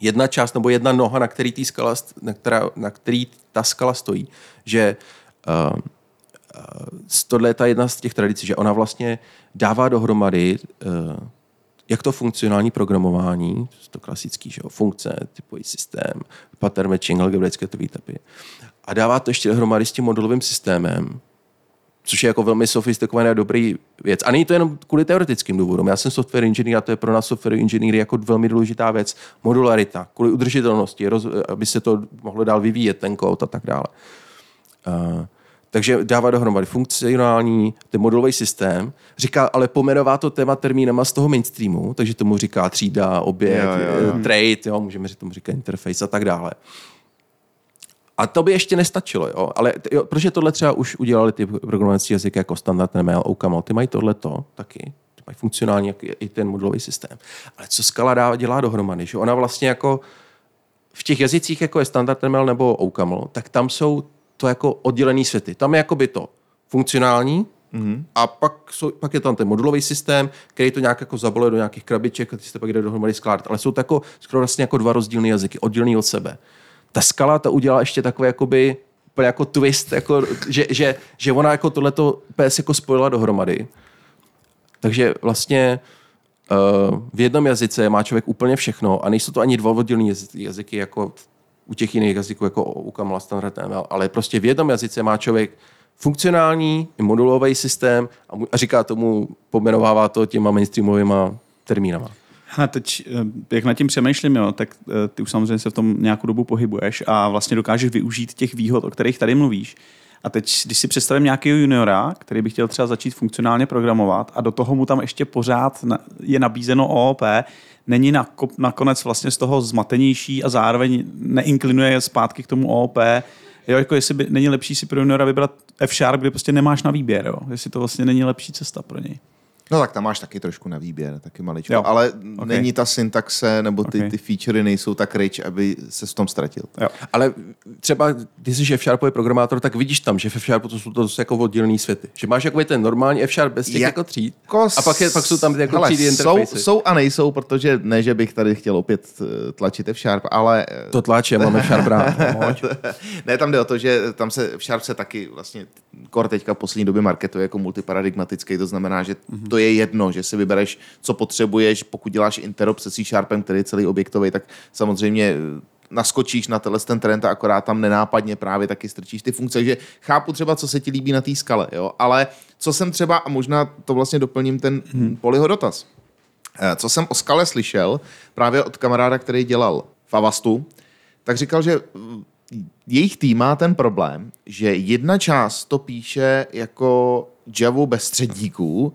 jedna část nebo jedna noha, na který, skala, na, která, na který ta skala stojí, že uh, uh, tohle je ta jedna z těch tradicí, že ona vlastně dává dohromady uh, jak to funkcionální programování, to klasický, že jo, funkce, typový systém, pattern matching, algebraické typy, a dává to ještě dohromady s tím modulovým systémem, což je jako velmi sofistikovaný a dobrý věc. A není to jenom kvůli teoretickým důvodům. Já jsem software engineer a to je pro nás software engineer jako velmi důležitá věc. Modularita, kvůli udržitelnosti, roz, aby se to mohlo dál vyvíjet, ten kód a tak dále. Uh, takže dává dohromady funkcionální, ten modulový systém, říká, ale pomenová to téma termínama z toho mainstreamu, takže tomu říká třída, objekt, Jo, jo, jo. trade, jo, můžeme říct, tomu říká interface a tak dále. A to by ještě nestačilo, jo. Ale jo, protože tohle třeba už udělali ty programovací jazyky jako standard ML, OCaml, ty mají tohleto taky, ty mají funkcionální jak i ten modulový systém. Ale co Scala dá, dělá dohromady, že ona vlastně jako v těch jazycích, jako je standard ML nebo OCaml, tak tam jsou to jako oddělený světy. Tam je jako by to funkcionální, Mm-hmm. A pak, jsou, pak je tam ten modulový systém, který to nějak jako zabole do nějakých krabiček a ty se pak jde dohromady skládat. Ale jsou to jako, skoro vlastně jako dva rozdílné jazyky, oddělený od sebe. Ta skala to udělala ještě takový jakoby, jako twist, jako, že, že, že, ona jako tohleto PS jako spojila dohromady. Takže vlastně uh, v jednom jazyce má člověk úplně všechno a nejsou to ani oddělené jazyky jako u těch jiných jazyků, jako u Kamala Standard ML, ale prostě v jednom jazyce má člověk funkcionální i modulový systém a, mu- a říká tomu, pomenovává to těma mainstreamovými termínama. A teď, eh, jak nad tím přemýšlím, jo, tak eh, ty už samozřejmě se v tom nějakou dobu pohybuješ a vlastně dokážeš využít těch výhod, o kterých tady mluvíš. A teď, když si představím nějakého juniora, který by chtěl třeba začít funkcionálně programovat a do toho mu tam ještě pořád je nabízeno OOP, není nako- nakonec vlastně z toho zmatenější a zároveň neinklinuje zpátky k tomu OOP, Jo, jako jestli by, není lepší si pro juniora vybrat F-Sharp, kde prostě nemáš na výběr, jo? jestli to vlastně není lepší cesta pro něj. No tak tam máš taky trošku na výběr, taky maličko. Jo. Ale Ok. okay. není ta syntaxe nebo ty, Ok. okay. ty featurey nejsou tak rich, aby se v tom ztratil. Jo. Ale třeba, když jsi F-Sharpový programátor, tak vidíš tam, že v F-Sharpu to jsou to jako oddělený světy. Že máš jako ten normální F-Sharp bez těch Jak- jako tříd. Jako A pak, je, pak jsou tam ty jako hele, třídy jsou, interfejsy. jsou a nejsou, protože ne, že bych tady chtěl opět eh, tlačit F-Sharp, ale eh, To tlače, máme F-Sharp rád. ne, tam jde o to, že tam se v Sharp se taky vlastně Core teďka v poslední době marketuje jako multiparadigmatický, to znamená, že Mhm. To je jedno, že si vybereš, co potřebuješ, pokud děláš interop se C Sharpem, který je celý objektový, tak samozřejmě eh, naskočíš na tenhle ten trend a akorát tam nenápadně právě taky strčíš ty funkce. Takže chápu třeba, co se ti líbí na té skale, jo? ale co jsem třeba, a možná to vlastně doplním ten hmm. Poliho dotaz, Eh, co jsem o skale slyšel právě od kamaráda, který dělal v Avastu, tak říkal, že mm, jejich tým má ten problém, že jedna část to píše jako Java bez středníků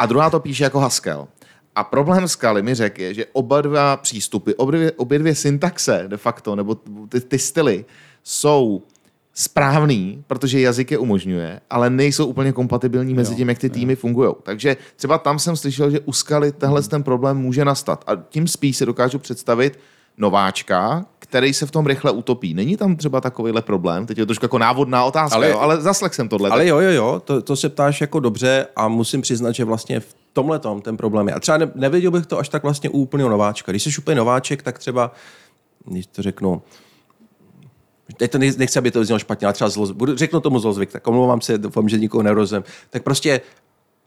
a druhá to píše jako Haskell. A problém skaly mi řekl je, že oba dva přístupy, obě dvě, obě dvě syntaxe de facto, nebo ty, ty styly, jsou správný, protože jazyk je umožňuje, ale nejsou úplně kompatibilní mezi tím, jak ty týmy fungují. Takže třeba tam jsem slyšel, že u skaly tenhle ten problém může nastat. A tím spíš si dokážu představit nováčka, který se v tom rychle utopí. Není tam třeba takovýhle problém? Teď je to trošku jako návodná otázka, ale, jo, ale zaslech jsem tohle. Ale jo, jo, jo, to, to se ptáš jako dobře a musím přiznat, že vlastně v tomhle tom ten problém je. A třeba ne, nevěděl bych to až tak vlastně u úplného nováčka. Když jsi úplně nováček, tak třeba, když to řeknu, teď to nech- nechci, aby to znělo špatně, ale třeba zlo, budu, řeknu tomu zlozvyk, tak omlouvám se, doufám, že nikoho nerozem. Tak prostě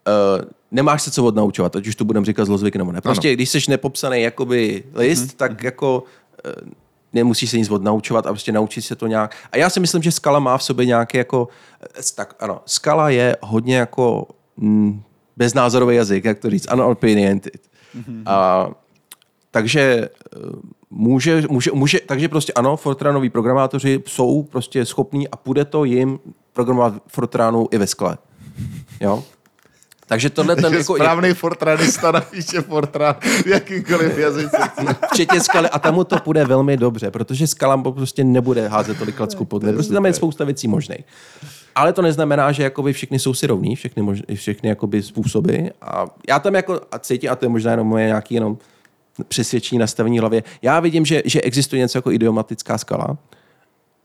uh, nemáš se co odnaučovat, ať už to budeme říkat zlozvyk nebo ne. Prostě, ano. když jsi nepopsaný jakoby list, mm-hmm. tak jako uh, nemusíš se nic odnaučovat a prostě naučit se to nějak. A já si myslím, že skala má v sobě nějaké jako, tak ano, skala je hodně jako mm, beznázorový jazyk, jak to říct, unopinionated. Mm-hmm. A, takže eh, může, může, může, takže prostě ano, Fortranoví programátoři jsou prostě schopní a půjde to jim programovat Fortranu i ve skle. Jo? Takže tohle ten jako, správný Fortranista napíše Fortran v jakýmkoliv jazyce. včetně skaly a tam mu to půjde velmi dobře, protože skala prostě nebude házet tolik klacku pod. Prostě tam je spousta věcí možných. Ale to neznamená, že jakoby všechny jsou si rovní, všechny, mož, všechny jakoby způsoby. A já tam jako a cítím, a to je možná jenom moje nějaký jenom přesvědčení nastavení hlavě. Já vidím, že, že existuje něco jako idiomatická skala.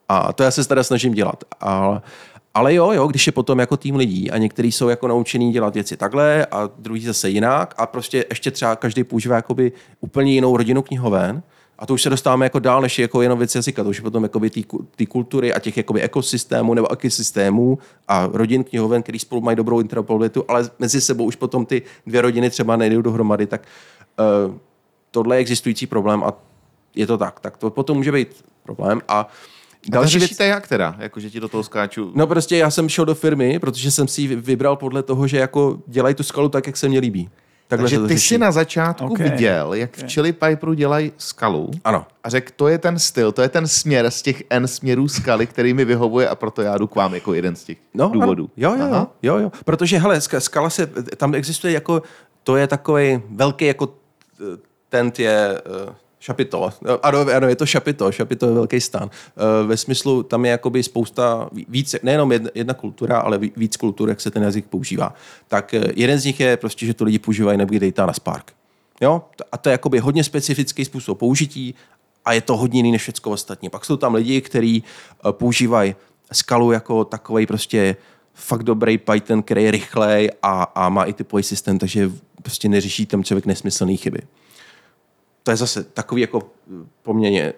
A to já se teda snažím dělat. Ale, ale jo, jo, když je potom jako tým lidí a někteří jsou jako naučení dělat věci takhle a druhý zase jinak a prostě ještě třeba každý používá jakoby úplně jinou rodinu knihoven, a to už se dostáváme jako dál, než jako jenom věc jazyka. To už je potom jakoby té kultury a těch jakoby ekosystémů nebo ekosystémů a rodin knihoven, který spolu mají dobrou interoperabilitu, ale mezi sebou už potom ty dvě rodiny třeba nejdou dohromady, tak uh, tohle je existující problém a je to tak. Tak to potom může být problém. A A to další věc, řešíte jak teda? Jako, že ti do toho skáču? No prostě já jsem šel do firmy, protože jsem si ji vybral podle toho, že jako dělají tu skalu tak, jak se mně líbí. Takhle Takže ty řeší. jsi na začátku Ok. viděl, jak v Chili Piperu dělají skalu Ano. a řekl, to je ten styl, to je ten směr z těch N směrů skaly, který mi vyhovuje a proto já jdu k vám jako jeden z těch No, důvodů. Ano. Jo, jo, jo, Aha. jo, jo. Protože, hele, ska- skala se, tam existuje jako, to je takový velký jako eh, tent je uh, šapito. No, Ano, ano, je to šapito, šapito je velký stan. Uh, ve smyslu, tam je jakoby spousta, víc, nejenom jedna, jedna kultura, ale ví- víc kultur, jak se ten jazyk používá. Tak eh, jeden z nich je prostě, že to lidi používají nebudí data na Spark. Jo? A to je jakoby hodně specifický způsob použití a je to hodně jiný než všechno ostatní. Pak jsou tam lidi, kteří eh, používají skalu jako takový prostě fakt dobrý Python, který je rychlej a, a má i typový systém, takže prostě neřeší tam člověk nesmyslné chyby. To je zase takový jako eh, poměrně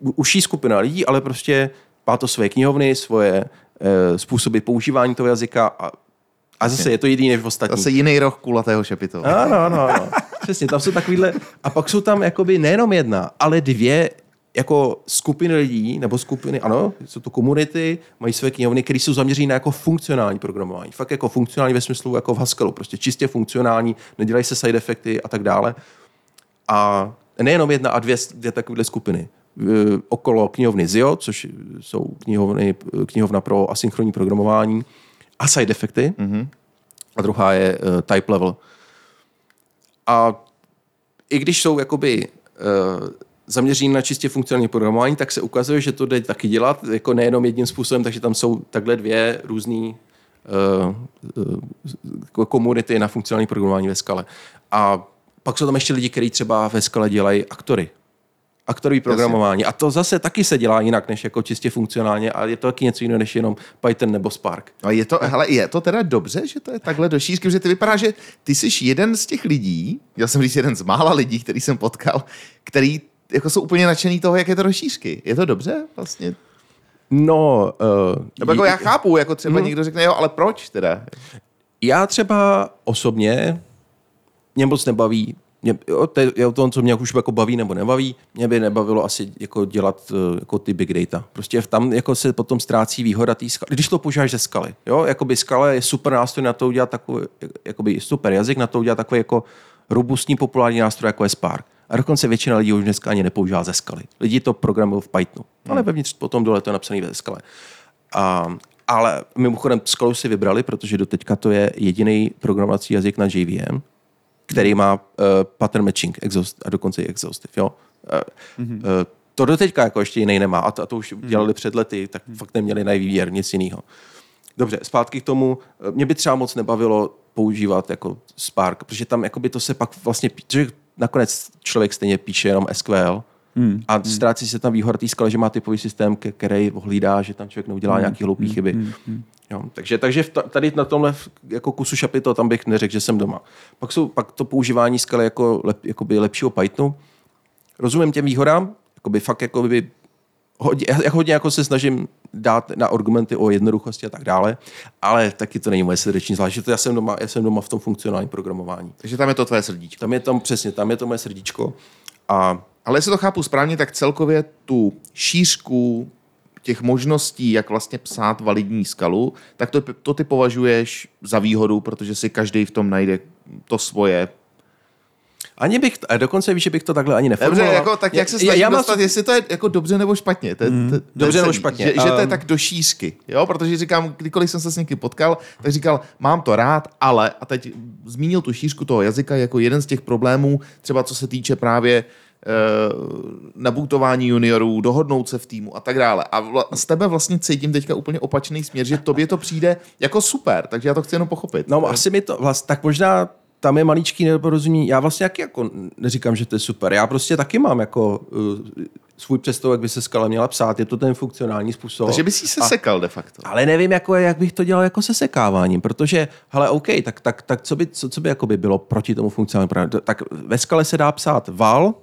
užší skupina lidí, ale prostě má to svoje knihovny, svoje e, způsoby používání toho jazyka a, a zase je to jediný než v ostatní. Zase jiný roh kulatého šapitova. Ano, ano, ano. Přesně, tam jsou takovýhle. A pak jsou tam jakoby nejenom jedna, ale dvě jako skupiny lidí, nebo skupiny, ano, jsou to komunity, mají své knihovny, které jsou zaměřené na jako funkcionální programování. Fakt jako funkcionální ve smyslu jako v Haskellu, prostě čistě funkcionální, nedělají se side efekty a tak dále. A nejenom jedna a dvě, dvě takovéhle skupiny. Okolo knihovny ZIO, což jsou knihovny, knihovna pro asynchronní programování a side efekty. Mm-hmm. A druhá je uh, type level. A i když jsou jakoby uh, zaměření na čistě funkcionální programování, tak se ukazuje, že to jde taky dělat jako nejenom jedním způsobem, takže tam jsou takhle dvě různé uh, uh, komunity na funkcionální programování ve skale. A pak jsou tam ještě lidi, kteří třeba ve skale dělají aktory. Aktorový programování. A to zase taky se dělá jinak, než jako čistě funkcionálně, a je to taky něco jiného, než jenom Python nebo Spark. A je to, hele, je to teda dobře, že to je takhle do šířky, že ty vypadá, že ty jsi jeden z těch lidí, já jsem říct jeden z mála lidí, který jsem potkal, který jako jsou úplně nadšený toho, jak je to do šířky. Je to dobře vlastně? No, uh, Nebo jako já chápu, jako třeba někdo řekne, jo, ale proč teda? Já třeba osobně mě moc nebaví, mě, jo, to je o tom, co mě už jako baví nebo nebaví, mě by nebavilo asi jako dělat eh, jako ty big data. Prostě tam jako se potom ztrácí výhoda té skaly. Když to používáš ze skaly, jo, jakoby skala je super nástroj na to udělat takový, jakoby super jazyk na to udělat takový jako robustní populární nástroj, jako je Spark. A dokonce většina lidí už dneska ani nepoužívá ze skaly. Lidi to programují v Pythonu, ale vevnitř potom dole to je napsané ve skale. A, ale mimochodem Skalu si vybrali, protože do teďka to je jediný programovací jazyk na JVM, který má uh, pattern matching exhaust, a dokonce i exhaustive. Jo? Uh, mm-hmm. uh, to do teďka jako ještě jiný nemá a to, a to už dělali před lety, tak fakt neměli na výběr, nic jiného. Dobře, zpátky k tomu. Mě by třeba moc nebavilo používat jako Spark, protože tam jakoby to se pak vlastně, protože nakonec člověk stejně píše jenom SQL hmm. a ztrácí se tam výhoda té skale, že má typový systém, který ohlídá, že tam člověk neudělá hmm. nějaký hloupý hmm. chyby. Hmm. Jo, takže, takže v ta- tady na tomhle jako kusu šapito, tam bych neřekl, že jsem doma. Pak, jsou, pak to používání skaly jako lep, jakoby lepšího Pythonu. Rozumím těm výhodám, jakoby fakt jakoby hodně, já hodně jako se snažím dát na argumenty o jednoduchosti a tak dále, ale taky to není moje srdeční záležitost. Já jsem doma, já jsem doma v tom funkcionálním programování. Takže tam je to tvoje srdíčko. Tam je tam přesně, tam je to moje srdíčko A Ale jestli to chápu správně, tak celkově tu šířku těch možností, jak vlastně psát validní skalu, tak to, to ty považuješ za výhodu, protože si každý v tom najde to svoje. Ani bych, a dokonce víš, že bych to takhle ani Dobře, neformuloval. jako, tak jak se snažím dostat, jestli to je jako dobře nebo špatně. To, je- to, to Dobře nebo špatně. Že, že to je Um, tak do šířky. Jo? Protože říkám, kdykoliv jsem se s někým potkal, tak říkal, mám to rád, ale, a teď zmínil tu šířku toho jazyka jako jeden z těch problémů, třeba co se týče právě naboutování juniorů, dohodnout se v týmu a tak dále. A vla, z tebe vlastně cítím teďka úplně opačný směr, že tobě to přijde jako super, takže já to chci jenom pochopit. No asi mi to vlastně, tak možná tam je maličký nedorozumění. Já vlastně taky jako neříkám, že to je super. Já prostě taky mám jako uh, svůj představ, jak by se skala měla psát. Je to ten funkcionální způsob. takže bys jí se A- sekal de facto. Ale nevím, jako, jak bych to dělal jako se sekáváním, protože, hele, OK, tak, tak, tak co by, co, co by jako by bylo proti tomu funkcionálnímu Tak ve skale se dá psát val,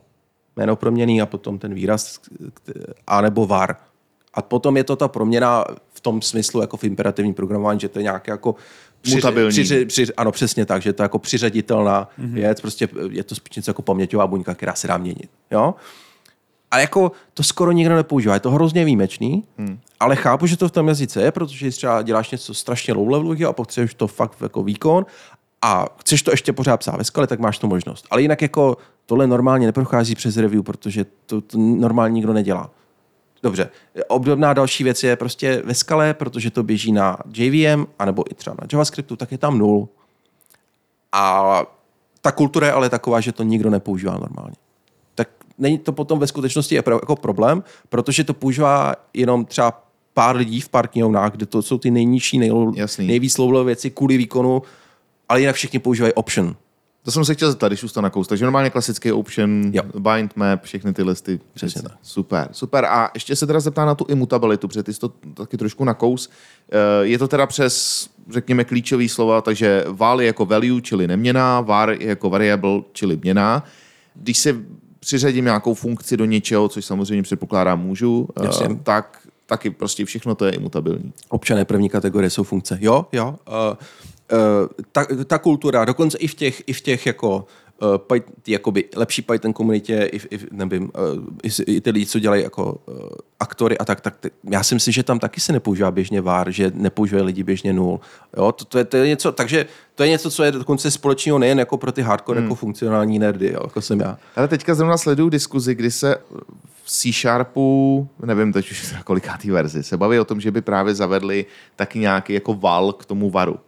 jméno proměný a potom ten výraz, a nebo var. A potom je to ta proměna v tom smyslu, jako v imperativním programování, že to je nějaké jako Mutabilní. Přiři, přiři, ano, přesně tak, že to je jako přiřaditelná mm-hmm. věc, prostě je to spíš něco jako paměťová buňka, která se dá měnit. Jo? A jako to skoro nikdo nepoužívá. Je to hrozně výjimečný, hmm. ale chápu, že to v tom jazyce je, protože třeba děláš něco strašně low levelového a potřebuješ to fakt jako výkon a chceš to ještě pořád psát ve skale, tak máš tu možnost. Ale jinak jako tohle normálně neprochází přes review, protože to, to normálně nikdo nedělá. Dobře, obdobná další věc je prostě ve skale, protože to běží na JVM, anebo i třeba na JavaScriptu, tak je tam nul. A ta kultura je ale taková, že to nikdo nepoužívá normálně. Tak není to potom ve skutečnosti jako problém, protože to používá jenom třeba pár lidí v pár knihovnách, kde to jsou ty nejnižší, nejlo, Jasný. nejvíc věci kvůli výkonu, ale jinak všichni používají option. To jsem se chtěl zeptat, když už to nakous. Takže normálně klasický option, Jo. bind map, všechny ty listy. Přesně tak. Super, super. A ještě se teda zeptá na tu imutabilitu, protože ty jsi to taky trošku nakous. Eh, Je to teda přes, řekněme, klíčový slova, takže val je jako value, čili neměná, var je jako variable, čili měná. Když si přiřadím nějakou funkci do něčeho, což samozřejmě předpokládám můžu, eh, Jasně. tak taky prostě všechno to je imutabilní. Občané první kategorie jsou funkce. Jo, jo. Uh, ta, ta kultura, dokonce i v těch, i v těch jako uh, Python, ty jakoby lepší Python komunitě, i, i, nevím, uh, i, i ty lidi, co dělají jako uh, aktory a tak, tak ty, já si myslím, že tam taky se nepoužívá běžně VAR, že nepoužívají lidi běžně nul. Jo, to, to, je, to je něco, takže to je něco, co je dokonce společného nejen jako pro ty hardcore, hmm. jako funkcionální nerdy, jo, jako jsem já. Ale teďka zrovna sleduju diskuzi, kdy se v C Sharpu, nevím teď už kolikátý verzi, se baví o tom, že by právě zavedli taky nějaký jako val k tomu varu.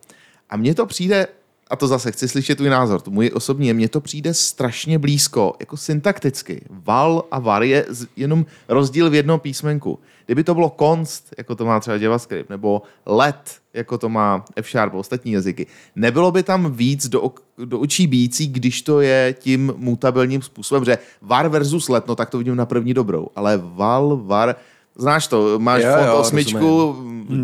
A mně to přijde, a to zase chci slyšet tvůj názor, to můj osobní mně to přijde strašně blízko, jako syntakticky. Val a var je jenom rozdíl v jednom písmenku. Kdyby to bylo const, jako to má třeba JavaScript, nebo let, jako to má F Sharp a ostatní jazyky, nebylo by tam víc do, do očí bíjící, když to je tím mutabilním způsobem, že var versus let, no tak to vidím na první dobrou, ale val, var, znáš to, máš Jo, jo, osmičku,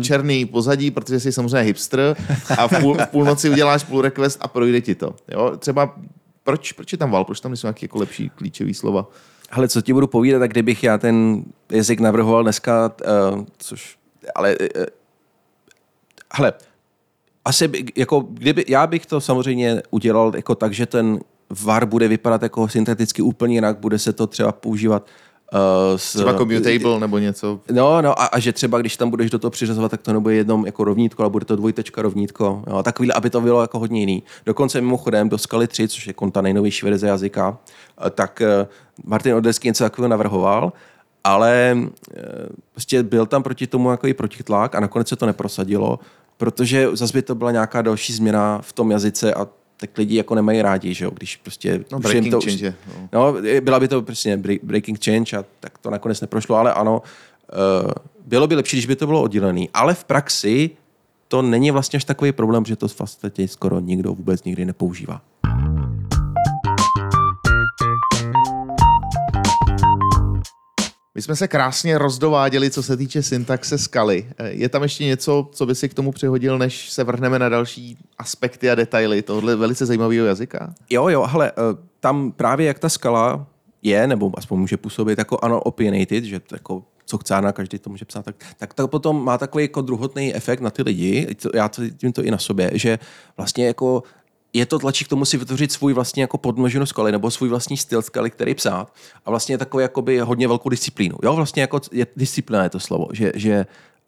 černý pozadí, protože jsi samozřejmě hipster a v, půl, v půlnoci uděláš pull request a projde ti to. Jo? Třeba proč, proč je tam val, proč tam nejsou nějaké jako lepší klíčové slova? Hele, co ti budu povídat, tak kdybych já ten jazyk navrhoval dneska, uh, což, ale, uh, hele, asi by, jako, kdyby, já bych to samozřejmě udělal jako tak, že ten var bude vypadat jako synteticky úplně jinak, bude se to třeba používat uh, s, Třeba commutable nebo něco. No, no a, a, že třeba, když tam budeš do toho přiřazovat, tak to nebude jednom jako rovnítko, ale bude to dvojtečka rovnítko. Jo, takový, aby to bylo jako hodně jiný. Dokonce mimochodem do Skaly 3, což je jako ta nejnovější verze jazyka, eh, tak eh, Martin Odersky něco takového navrhoval, ale eh, prostě byl tam proti tomu jako i protitlak a nakonec se to neprosadilo, protože zase by to byla nějaká další změna v tom jazyce a tak lidi jako nemají rádi, že jo, když prostě... No, breaking to, change, no. No, byla by to prostě break- breaking change a tak to nakonec neprošlo, ale ano, uh, bylo by lepší, když by to bylo oddělené. Ale v praxi to není vlastně až takový problém, že to v podstatě skoro nikdo vůbec nikdy nepoužívá. My jsme se krásně rozdováděli, co se týče syntaxe skaly. Eh, Je tam ještě něco, co by si k tomu přihodil, než se vrhneme na další aspekty a detaily tohle velice zajímavého jazyka? Jo, jo, hele, eh, tam právě jak ta skala je, nebo aspoň může působit jako ano opinionated, že jako co chce na každý to může psát, tak, tak to potom má takový jako druhotný efekt na ty lidi, já to tím to i na sobě, že vlastně jako je to tlačí k tomu si vytvořit svůj vlastní jako podmnožinu skaly nebo svůj vlastní styl skaly, který psát a vlastně je takový jakoby hodně velkou disciplínu. Jo, vlastně jako je, disciplína je to slovo, že, že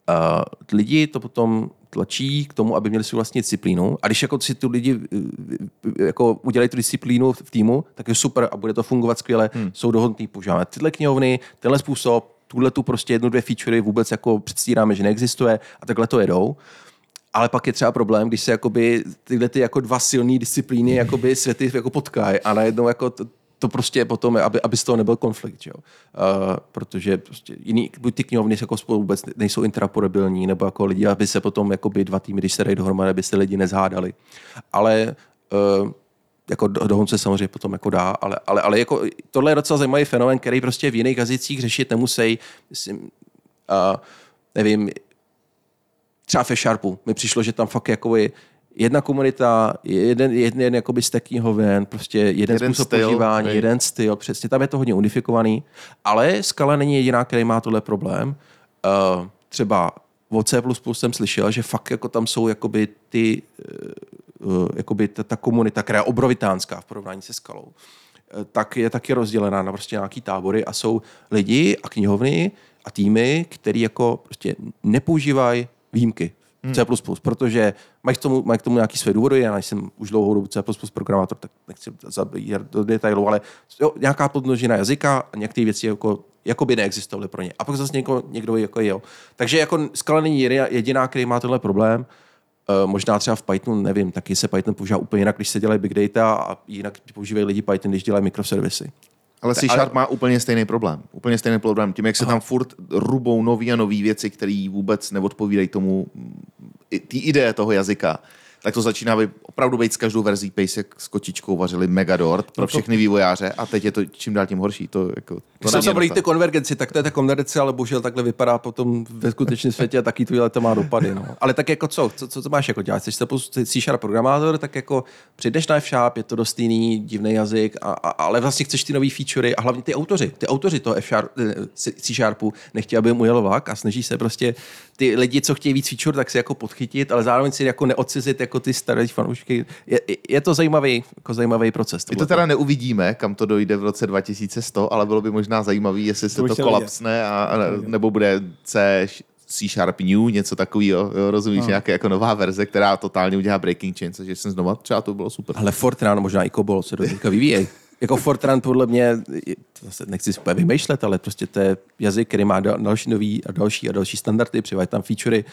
uh, lidi to potom tlačí k tomu, aby měli svou vlastní disciplínu. A když jako si tu lidi eh, jako udělají tu disciplínu v týmu, tak je super a bude to fungovat skvěle. Hmm. Jsou dohodnutý, používáme tyhle knihovny, tenhle způsob, tuhle tu prostě jednu, dvě featurey vůbec jako předstíráme, že neexistuje a takhle to jedou. Ale pak je třeba problém, když se jakoby tyhle ty jako dva silné disciplíny jakoby světy jako potkají a najednou jako to, to prostě je potom, aby, aby z toho nebyl konflikt, jo? Uh, protože prostě jiný, buď ty knihovny jako spolu vůbec nejsou interoperabilní, nebo jako lidi, aby se potom jakoby dva týmy, když se dají dohromady, aby se lidi nezhádali. Ale uh, jako dohon se samozřejmě potom jako dá, ale, ale, ale jako, tohle je docela zajímavý fenomén, který prostě v jiných jazycích řešit nemusí. Myslím, uh, nevím, třeba ve Sharpu mi přišlo, že tam fakt jako je jedna komunita, jeden, jeden, jeden jakoby stack knihoven, prostě jeden, jeden způsob styl, používání, nej. jeden styl, přesně, tam je to hodně unifikovaný, ale Scala není jediná, který má tohle problém. Uh, třeba o C++ jsem slyšel, že fakt jako tam jsou jakoby ty, uh, jakoby ta, ta komunita, která je obrovitánská v porovnání se Skalou, uh, tak je taky rozdělená na prostě nějaký tábory a jsou lidi a knihovny a týmy, který jako prostě nepoužívají výjimky v C++, protože mají k tomu, mají k tomu nějaký své důvody, já jsem už dlouhou dobu C++ programátor, tak nechci zabít do detailu, ale jo, nějaká podnožina jazyka a některé věci jako, jako by neexistovaly pro ně. A pak zase někdo, někdo jako jo. Takže jako Scala není jediná, který má tenhle problém. Uh, možná třeba v Pythonu, nevím, taky se Python používá úplně jinak, když se dělají big data a jinak používají lidi Python, když dělají mikroservisy. Ale C Sharp má úplně stejný problém. Úplně stejný problém. Tím, jak se Aha. tam furt rubou nový a nové věci, které vůbec neodpovídají tomu té ideje toho jazyka tak to začíná být, opravdu být s každou verzí jak s kočičkou vařili Megadort pro no všechny vývojáře a teď je to čím dál tím horší. To, jako, to Když jsem se ty konvergenci, tak to je ta konvergence, ale bohužel takhle vypadá potom ve skutečném světě a taky tohle to má dopady. No. Ale tak jako co, co, co, to máš jako dělat? Jsi C Sharp programátor, tak jako přijdeš na F-Sharp, je to dost jiný, divný jazyk, a, a, ale vlastně chceš ty nové featurey a hlavně ty autoři, ty autoři toho F-Sharp, eh, C Sharpu nechtějí, aby mu jel vlak a snaží se prostě ty lidi, co chtějí víc feature, tak si jako podchytit, ale zároveň si jako neodcizit jako ty staré fanoušky. Je, je to zajímavý, jako zajímavý proces. My to teda neuvidíme, kam to dojde v roce 2100, ale bylo by možná zajímavé, jestli se to, to kolapsne, a, a, nebo bude C, C Sharp New, něco takového, rozumíš, no. nějaká jako nová verze, která totálně udělá breaking chain, což jsem znova, třeba to bylo super. Ale Fortran, možná i Cobol se do teďka vyvíjí. jako Fortran podle mě, zase nechci si úplně vymýšlet, ale prostě to je jazyk, který má další nový a další a další standardy, přivádět tam featurey,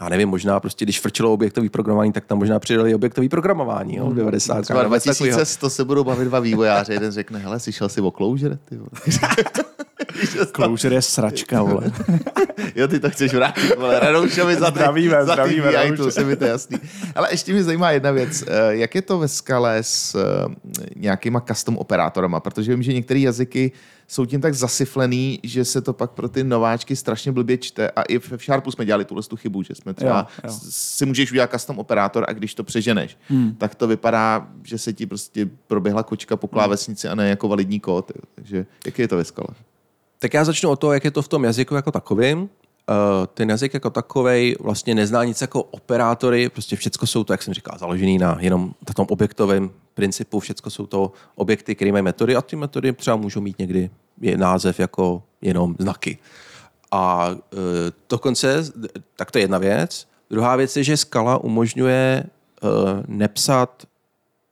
já nevím, možná prostě, když frčilo objektový programování, tak tam možná přidali objektový programování, jo, 90. Třeba 2100 se budou bavit dva vývojáři, jeden řekne, hele, slyšel jsi o Clojure, ty vole. Clojure je sračka, vole. jo, ty to chceš vrátit, vole, Radoušovi za ty, zdravíme, za ty zdravíme, to se mi to jasný. Ale ještě mi zajímá jedna věc, eh, jak je to ve skale s eh, nějakýma custom operátorama, protože vím, že některé jazyky jsou tím tak zasiflený, že se to pak pro ty nováčky strašně blbě čte. A i v Sharpu jsme dělali tuhle tu chybu, že jsme třeba jo, jo. si můžeš udělat custom operátor a když to přeženeš, hmm. tak to vypadá, že se ti prostě proběhla kočka po klávesnici a ne jako validní kód. Takže jaký je to ve skale? Tak já začnu o to, jak je to v tom jazyku jako takovým. Uh, ten jazyk jako takový vlastně nezná nic jako operátory, prostě všechno jsou to, jak jsem říkal, založený na jenom na tom objektovém principu, všechno jsou to objekty, které mají metody a ty metody třeba můžou mít někdy je název jako jenom znaky. A uh, dokonce, tak to je jedna věc. Druhá věc je, že skala umožňuje uh, nepsat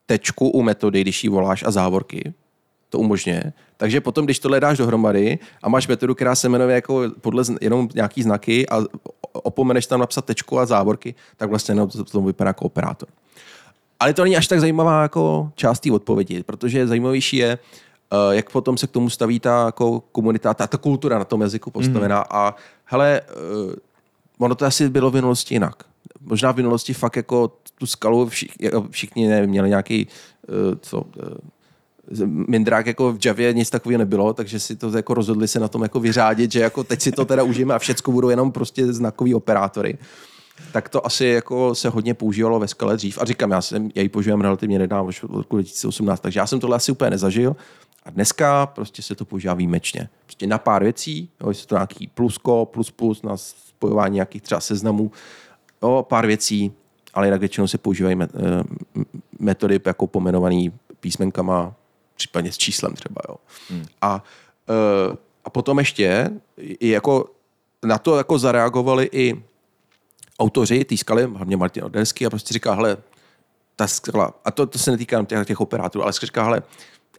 tečku u metody, když ji voláš a závorky. To umožňuje. Takže potom, když tohle dáš dohromady a máš metodu, která se jmenuje jako podle jenom nějaký znaky a opomeneš tam napsat tečku a závorky, tak vlastně to, to vypadá jako operátor. Ale to není až tak zajímavá jako část té odpovědi, protože zajímavější je, eh, jak potom se k tomu staví ta jako komunita, ta, ta kultura na tom jazyku postavená. Mm. A hele, eh, ono to asi bylo v minulosti jinak. Možná v minulosti fakt jako tu skalu všichni, všichni nevím, měli nějaký eh, co, Mindrák jako v Javě nic takového nebylo, takže si to jako rozhodli se na tom jako vyřádit, že jako teď si to teda užijeme a všecko budou jenom prostě znakový operátory. Tak to asi jako se hodně používalo ve skale dřív. A říkám, já, jsem, já ji používám relativně nedávno, už od roku 2018, takže já jsem tohle asi úplně nezažil. A dneska prostě se to používá výjimečně. Prostě na pár věcí, jo, je to nějaký plusko, plus plus na spojování nějakých třeba seznamů, jo, pár věcí, ale jinak většinou se používají metody jako pomenovaný písmenkama, případně s číslem třeba. Jo. Hmm. A, uh, a potom ještě i jako na to jako zareagovali i autoři té skaly, hlavně Martin Oderský, a prostě říká, hele, ta skala, a to, to se netýká těch, těch operátorů, ale říká, hele,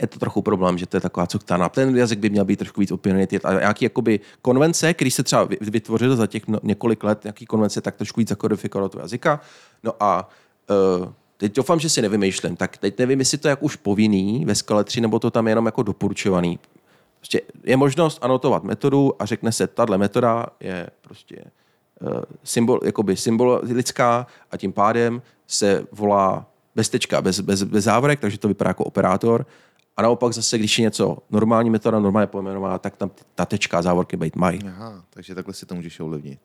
je to trochu problém, že to je taková cuktana. Ten jazyk by měl být trošku víc opinionated. A nějaký jakoby konvence, který se třeba vy- vytvořil za těch několik let, nějaký konvence, tak trošku víc zakodifikoval do toho jazyka. No a uh, teď doufám, že si nevymýšlím. Tak teď nevím, jestli to je jak už povinný ve skale 3, nebo to tam je jenom jako doporučovaný. Prostě je možnost anotovat metodu a řekne se, tahle metoda je prostě uh, symbol, jakoby symbolická a tím pádem se volá bez tečka, bez, bez, bez závorek, takže to vypadá jako operátor. A naopak zase, když je něco normální metoda, normálně pojmenovaná, tak tam ta tečka závorky být mají. Aha, takže takhle si to můžeš ovlivnit.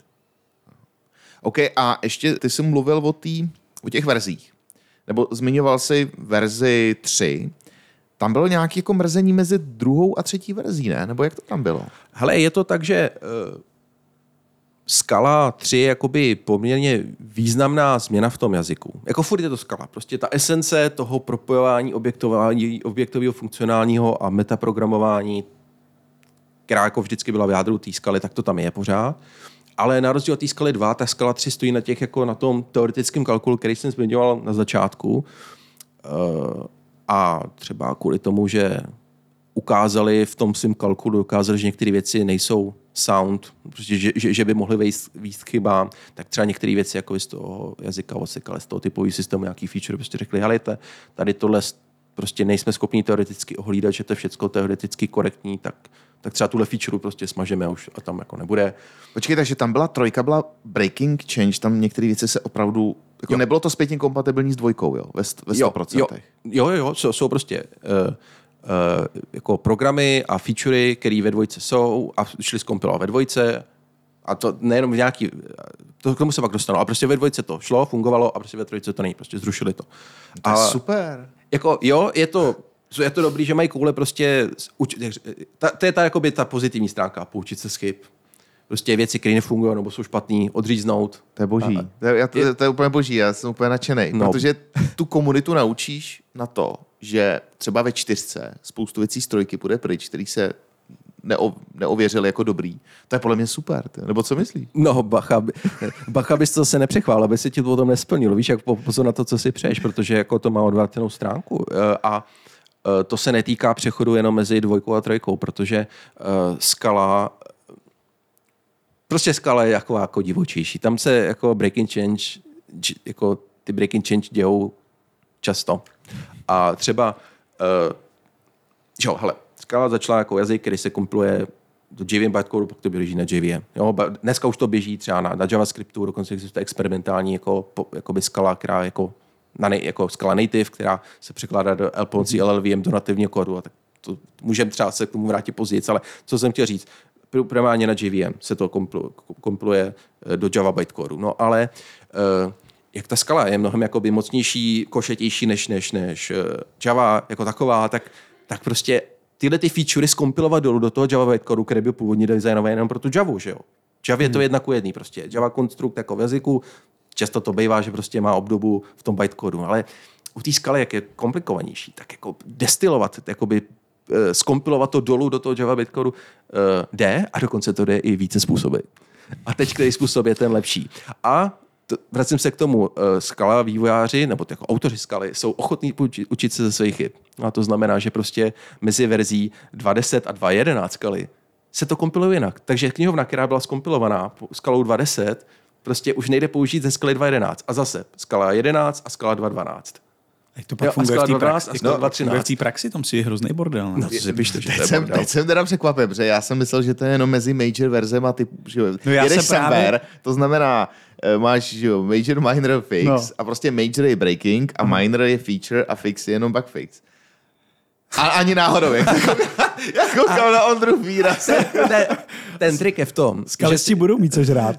OK, a ještě ty jsi mluvil o, tý, o těch verzích. Nebo zmiňoval jsi verzi 3. Tam bylo nějaké jako mrzení mezi druhou a třetí verzí, ne? Nebo jak to tam bylo? Hele, je to tak, že uh, skala 3 je jakoby poměrně významná změna v tom jazyku. Jako furt je to skala. Prostě ta esence toho propojování objektového funkcionálního a metaprogramování, která jako vždycky byla v jádru té skaly, tak to tam je pořád. Ale na rozdíl od té skaly 2, ta skala 3 stojí na, těch, jako na tom teoretickém kalkulu, který jsem zmiňoval na začátku. Uh, a třeba kvůli tomu, že ukázali v tom svém kalkulu, dokázali, že některé věci nejsou sound, prostě, že, že, že by mohly vejít, výst chybám, tak třeba některé věci jako z toho jazyka odsekali, z toho typového systému nějaký feature, prostě řekli, helejte, tady tohle prostě nejsme schopni teoreticky ohlídat, že to je všechno teoreticky korektní, tak, tak třeba tuhle feature prostě smažeme a už a tam jako nebude. Počkej, takže tam byla trojka, byla breaking change, tam některé věci se opravdu... Jako Jo. nebylo to zpětně kompatibilní s dvojkou, jo? Ve, ve 100%. Jo, jo, jo, jo jsou, jsou prostě uh, uh, jako programy a featurey, které ve dvojce jsou a šli zkompilovat ve dvojce a to nejenom v nějaký, to k tomu se pak dostanu, a prostě ve dvojce to šlo, fungovalo a prostě ve trojce to není, prostě zrušili to. To je A- super. jako, jo, je to, je to dobrý, že mají koule prostě, ta, to je ta, jakoby, ta pozitivní stránka, poučit se z chyb. Prostě věci, které nefungují nebo jsou špatný, odříznout. To je boží. To je, já, to, je- to je úplně boží, já jsem úplně nadšený. No. Protože tu komunitu naučíš na to, že třeba ve čtyřce spoustu věcí z trojky půjde pryč, který se neo, neověřil jako dobrý. To je podle mě super. Ty. Nebo co myslíš? No, bacha, by- bacha bys to se nepřechvál, aby se ti to potom nesplnilo. Víš, jak po- pozor na to, co si přeješ, protože jako to má odvrácenou stránku. Eh, A to se netýká přechodu jenom mezi dvojkou a trojkou, protože eh, skala prostě skala je jako, jako divočejší. Tam se jako breaking change, jako ty breaking change dějou často. A třeba, uh, jo, hele, skala začala jako jazyk, který se kompiluje do JVM bytecode, pak to běží na JVM. Jo, dneska už to běží třeba na, na JavaScriptu, dokonce existuje experimentální jako, po, jakoby skala, která jako, na nej, jako skala native, která se překládá do L pomocí LLVM do nativního kódu. A tak to můžeme třeba se k tomu vrátit později, ale co jsem chtěl říct, pr- primárně na JVM se to komplu- kompiluje eh, do Java bytecodu. No ale uh, jak ta skala je mnohem jakoby mocnější, košetější než, než, než eh, Java jako taková, tak, tak prostě tyhle ty featurey skompilovat dolů do toho Java bytecodu, který byl původně designovaný jenom pro tu Javu, že jo? Java je to jedna ku jedný prostě. Java konstrukt jako v jazyku, často to bývá, že prostě má obdobu v tom bytecodu, ale u té skaly, jak je komplikovanější, tak jako destilovat, jakoby eh, skompilovat to dolů do toho Java bytecodu eh, jde a dokonce to jde i více způsoby. A teď, který způsob je ten lepší. A vracím se k tomu, uh, skala vývojáři, nebo jako autoři skaly, jsou ochotní učit, se ze svých chyb. A to znamená, že prostě mezi verzí 2.10 a 2.11 skaly se to kompiluje jinak. Takže knihovna, která byla skompilovaná skalou 2.10, prostě už nejde použít ze skaly 2.11. A zase skala 11 a skala 2.12. Jak to pak Jo, a funguje v té 12 praxi? No, 2.13. funguje v té praxi, tam si je hrozný bordel. No, Ne? to že to Teď je jsem, bordel. teď jsem teda překvapen, protože já jsem myslel, že to je jenom mezi major verzem a ty, že No já jedeš se právě- to znamená, eh, máš že jo, major, minor, fix No. a prostě major je breaking a minor je feature a fix je jenom bug fix. A ani náhodou, jak, jak koukal na Ondru výraz. ten, ten trik je v tom, že Kalisti budou mít co žrát.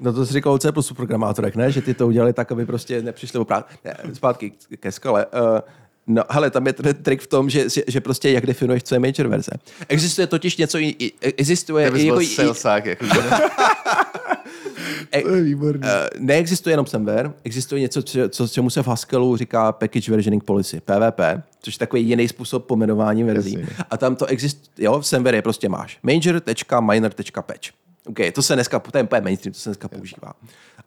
No to jsi říkal o C plus programátorech, ne? Že ty to udělali tak, aby prostě nepřišli oprát. Ne, zpátky ke skale. Uh, no, hele, tam je ten trik v tom, že, že, že prostě jak definuješ, co je major verze. Existuje totiž něco, existuje byl jako, i, salesák, jako, E, To je výborný. eh, neexistuje jenom semver, existuje něco, co, co, čemu se v Haskellu říká Package Versioning Policy, PVP, což je takový jiný způsob pomenování verzí. Jasně. A tam to existuje, jo, v semvery prostě máš major.minor.patch. OK, to se dneska, to je úplně mainstream, to se dneska používá.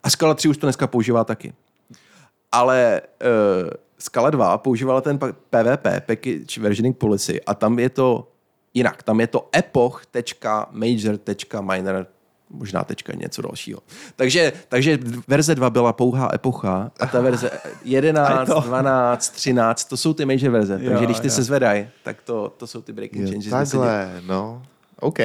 A Scala 3 už to dneska používá taky. Ale uh, Scala 2 používala ten PVP, Package Versioning Policy, a tam je to jinak. Tam je to epoch.major.minor možná tečka něco dalšího. Takže, takže verze 2 byla pouhá epocha a ta verze 11, 12, 13, to jsou ty major verze. Takže Jo, když ty jo. se zvedají, tak to, to jsou ty breaking changes. Takhle, no. OK.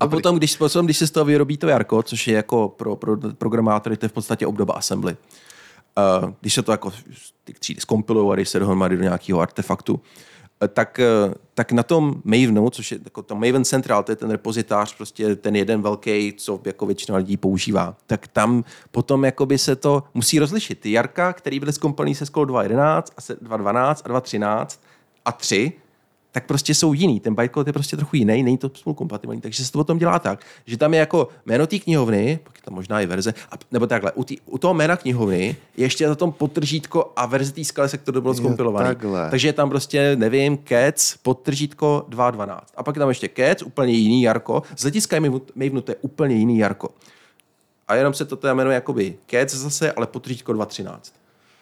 A potom když, potom, když se z toho vyrobí to jarko, což je jako pro, pro programátory, to je v podstatě obdoba assembly. Uh, když se to jako ty třídy zkompilují a když se dohromady do nějakého artefaktu, tak, eh, tak na tom Mavenu, což je jako to Maven Central, to je ten repozitář, prostě ten jeden velký, co jako většina lidí používá, tak tam potom jakoby se to musí rozlišit. Ty jarka, který byly zkompilovaný se Skol 2.11 a se 2.12 a 2.13 a 3, tak prostě jsou jiný. Ten bytecode je prostě trochu jiný, není to spolu kompatibilní, takže se to potom dělá tak, že tam je jako jméno té knihovny, pak je tam možná i verze, a, nebo takhle, u, tý, u toho jména knihovny je ještě na tom potržítko a verze té skaly, se kterou bylo zkompilovaný. takhle. Takže je tam prostě, nevím, Cats, podtržítko 2.12. A pak je tam ještě Cats, úplně jiný Jarko. Z hlediska Mavenu to je úplně jiný Jarko. A jenom se to jmenuje jakoby Cats zase, ale podržítko 2.13.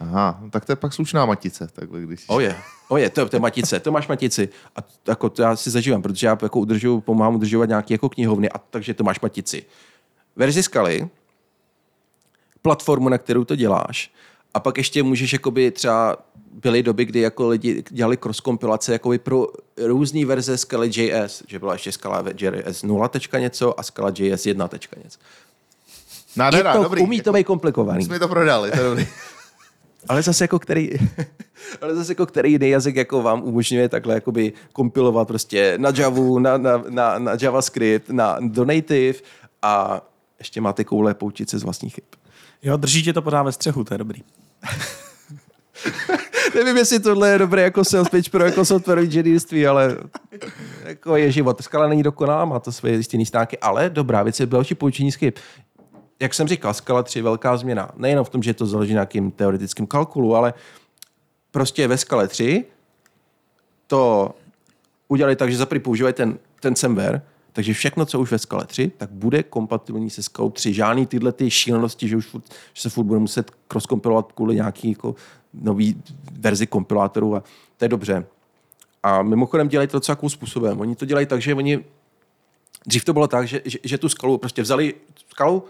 Aha, no tak to je pak slušná matice, takhle když... Oje, oje, to, to je matice, to máš matici. A jako to já si zažívám, protože já jako udržuju, pomáhám udržovat nějaké jako knihovny, a takže to máš matici. Verzi skaly, platformu, na kterou to děláš, a pak ještě můžeš jakoby třeba byly doby, kdy jako lidi dělali cross kompilace jakoby pro různé verze skaly JS, že byla ještě skala JS 0. něco a skala JS 1. něco. Nádhera, je to, dobrý. umí to být komplikovaný. Jsme to prodali, to je dobrý. Ale zase jako který, ale zase jako který jiný jazyk jako vám umožňuje takhle jakoby kompilovat prostě na Javu, na, na, na, na JavaScript, na do native a ještě máte koule poučit se z vlastních chyb. Jo, drží tě to pořád ve střechu, to je dobrý. Nevím, jestli tohle je dobré jako sales pitch pro jako software inženýrství, ale jako je život. Skala není dokonalá, má to své jistěný stránky, ale dobrá věc je další poučení z chyb. Jak jsem říkal, skala 3 velká změna. Nejenom v tom, že to záleží na nějakým teoretickým kalkulu, ale prostě ve skale 3 to udělali tak, že zaprý používají ten, ten semver, takže všechno, co už ve skale 3, tak bude kompatibilní se skalou 3. Žádný tyhle ty šílenosti, že už furt, že se furt bude muset cross-kompilovat kvůli nějaký jako nový verzi kompilátorů a to je dobře. A mimochodem dělají to docela způsobem. Oni to dělají tak, že oni Dřív to bylo tak, že, že, že tu skalu prostě vzali skalu,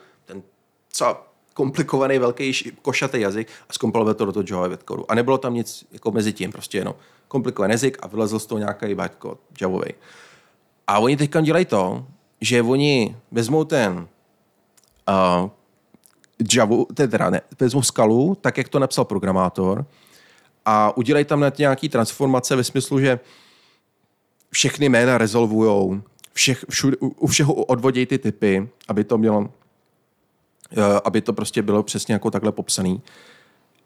docela komplikovaný, velký, košatý jazyk a zkompilovali to do toho Java bytecode. A nebylo tam nic jako mezi tím, prostě jenom komplikovaný jazyk a vylezl z toho nějaký bytecode Javový. A oni teďka dělají to, že oni vezmou ten uh, Java, teda ne, vezmou skalu, tak jak to napsal programátor a udělají tam nějaký transformace ve smyslu, že všechny jména rezolvujou, všech, všude, u, všeho odvodějí ty typy, aby to mělo, eh, aby to prostě bylo přesně jako takhle popsaný.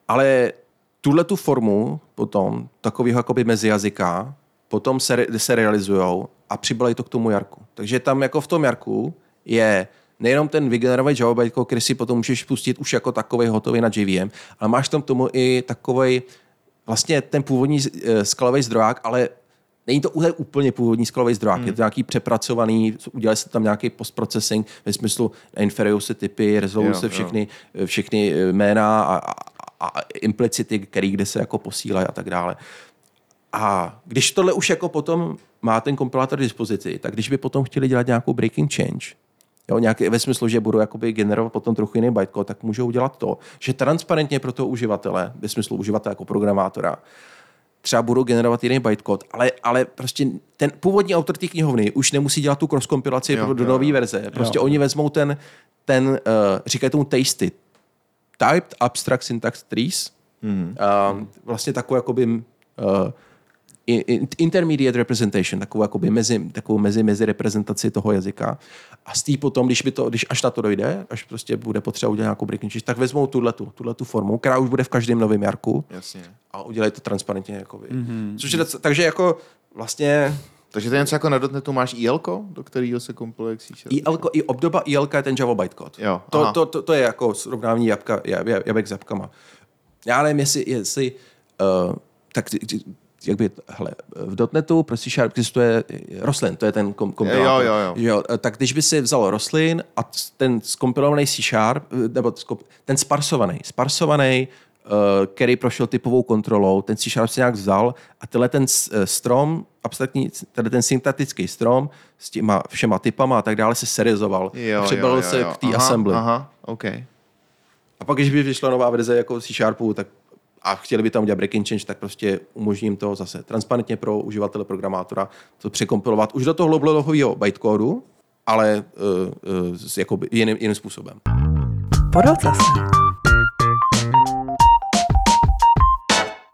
Ale tuhle tu formu potom, takového jakoby mezijazyka, potom se, se realizujou a přibalají to k tomu jarku. Takže tam jako v tom jarku je nejenom ten vygenerovaný Java bytecode, který si potom můžeš pustit už jako takový hotový na JVM, ale máš tam tomu i takový vlastně ten původní uh, skalový zdroják, ale není to úplně- úplně původní skalový zdroják, hmm. je to nějaký přepracovaný, udělali se tam nějaký postprocessing ve smyslu se typy, rezolují Jo, se jo. všechny, všechny eh, jména a, a, a implicity, který kde se jako posílají a tak dále. A když tohle už jako potom má ten kompilátor k dispozici, tak když by potom chtěli dělat nějakou breaking change, jo, nějaký, ve smyslu, že budou jakoby generovat potom trochu jiný bytecode, tak můžou udělat to, že transparentně pro toho uživatele, ve smyslu uživatele jako programátora, třeba budou generovat jiný bytecode, ale, ale prostě ten původní autor té knihovny už nemusí dělat tu cross kompilaci Jo, pro do jo, nové jo. verze. Prostě oni vezmou ten, ten uh, říkají tomu tasty, typed abstract syntax trees, mm. uh, vlastně takovou jakoby uh, intermediate representation, takovou, jakoby mezi, takovou mezi, mezi reprezentaci toho jazyka. A z té potom, když, by to, když až na to dojde, až prostě bude potřeba udělat nějakou breaking change, tak vezmou tuhletu, tuhletu formu, která už bude v každém novém jarku Jasně. a udělají to transparentně. Jakoby. Mm-hmm. Což je, takže jako vlastně Takže to je něco jako na dotnetu máš IL, do kterého se kompiluje? IL, i obdoba ILK je ten Java bytecode. Jo, to, to, to, to, je jako srovnání jabka, jab, jabek s jabkama. Já nevím, jestli, jestli uh, tak jak by, hele, v dotnetu pro C Sharp existuje Roslin, to je ten kom, kompilátor. Jo, jo, jo. jo. Tak když by si vzal Roslin a ten skompilovaný C Sharp, nebo skop, ten sparsovaný, sparsovaný, který prošel typovou kontrolou, ten C Sharp si nějak vzal a tenhle ten strom, abstraktní, tenhle ten syntetický strom s těma všema typama a tak dále se serizoval. Jo, Přibalil jo, jo, se jo. k té assembly. Aha, OK. A pak, když by vyšla nová verze jako C Sharpu, tak a chtěli by tam udělat breaking change, tak prostě umožním to zase transparentně pro uživatele programátora to překompilovat už do toho low bytecodu, ale uh, uh, s jakoby jiným, jiným způsobem. Podle zase.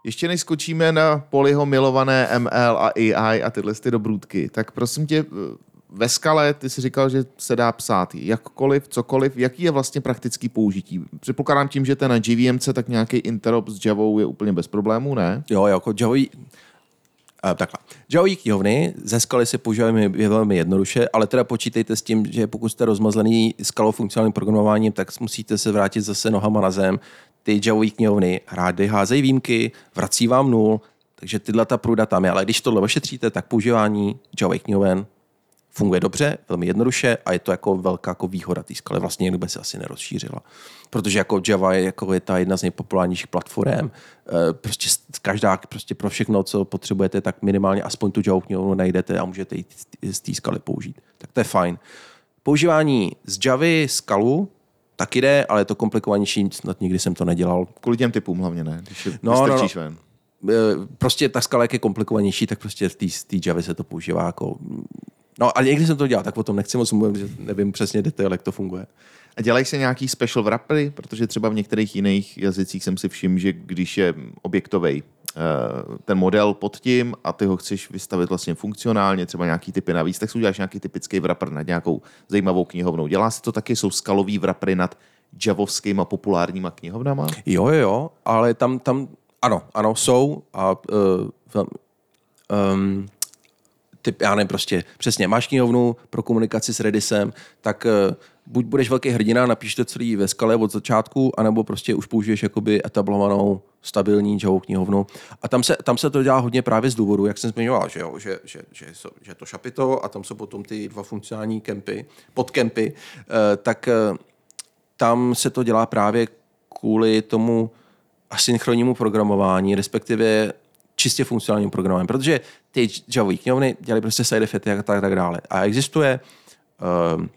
Ještě než skočíme na Poliho milované ML a AI a tyhle ty dobrůdky, tak prosím tě, ve skale ty si říkal, že se dá psát jakkoliv, cokoliv. Jaký je vlastně praktický použití? Předpokládám tím, že ten na JVMC, tak nějaký interop s Javou je úplně bez problémů, ne? Jo, jako Javový, Uh, takhle. Javový knihovny ze skaly se používají velmi jednoduše, ale teda počítejte s tím, že pokud jste rozmazlený skalou funkcionálním programováním, tak musíte se vrátit zase nohama na zem. Ty Javové knihovny rády házejí výjimky, vrací vám nul, takže tyhle ta průda tam je. Ale když tohle ošetříte, tak používání Javových knihoven funguje dobře, velmi jednoduše a je to jako velká jako výhoda té skaly. Vlastně nikdo by se asi nerozšířila. Protože jako Java je, jako je ta jedna z nejpopulárnějších platform. Prostě každá, prostě pro všechno, co potřebujete, tak minimálně aspoň tu Java knihovnu najdete a můžete ji z té skaly použít. Tak to je fajn. Používání z Javy skalu tak jde, ale je to komplikovanější, snad nikdy jsem to nedělal. Kvůli těm typům hlavně, ne? Když je, No, no, no. ven. Prostě ta skala, jak je komplikovanější, tak prostě v té Javě se to používá jako No a někdy jsem to dělal, tak o tom nechci moc mluvit, že nevím přesně detail, jak to funguje. A dělají se nějaký special wrappery? Protože třeba v některých jiných jazycích jsem si všiml, že když je objektový ten model pod tím a ty ho chceš vystavit vlastně funkcionálně, třeba nějaký typy navíc, tak si uděláš nějaký typický wrapper nad nějakou zajímavou knihovnou. Dělá se to taky, jsou skalový wrappery nad javovskýma populárníma knihovnama? Jo, jo, jo, ale tam, tam ano, ano, jsou a uh, um, typ, já nevím, prostě přesně, máš knihovnu pro komunikaci s Redisem, tak uh, buď budeš velký hrdina, napíš to celý ve skale od začátku, anebo prostě už použiješ jakoby etablovanou stabilní Java knihovnu. A tam se, tam se to dělá hodně právě z důvodu, jak jsem zmiňoval, že, jo, že, že, že, že, to šapito a tam jsou potom ty dva funkcionální kempy, podkempy, uh, tak uh, tam se to dělá právě kvůli tomu asynchronnímu programování, respektive čistě funkcionálním programem, protože ty Java knihovny dělají prostě side effecty a tak, tak dále. A existuje um,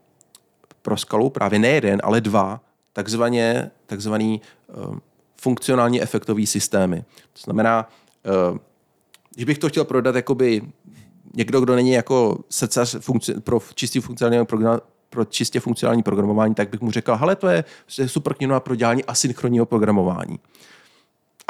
pro skalu právě ne jeden, ale dva takzvaně, takzvaný um, funkcionální efektový systémy. To znamená, um, když bych to chtěl prodat jakoby někdo, kdo není jako srdcař funkci- pro čistý funkcionální program, pro čistě funkcionální programování, tak bych mu řekl, hele, to je super knihovna pro dělání asynchronního programování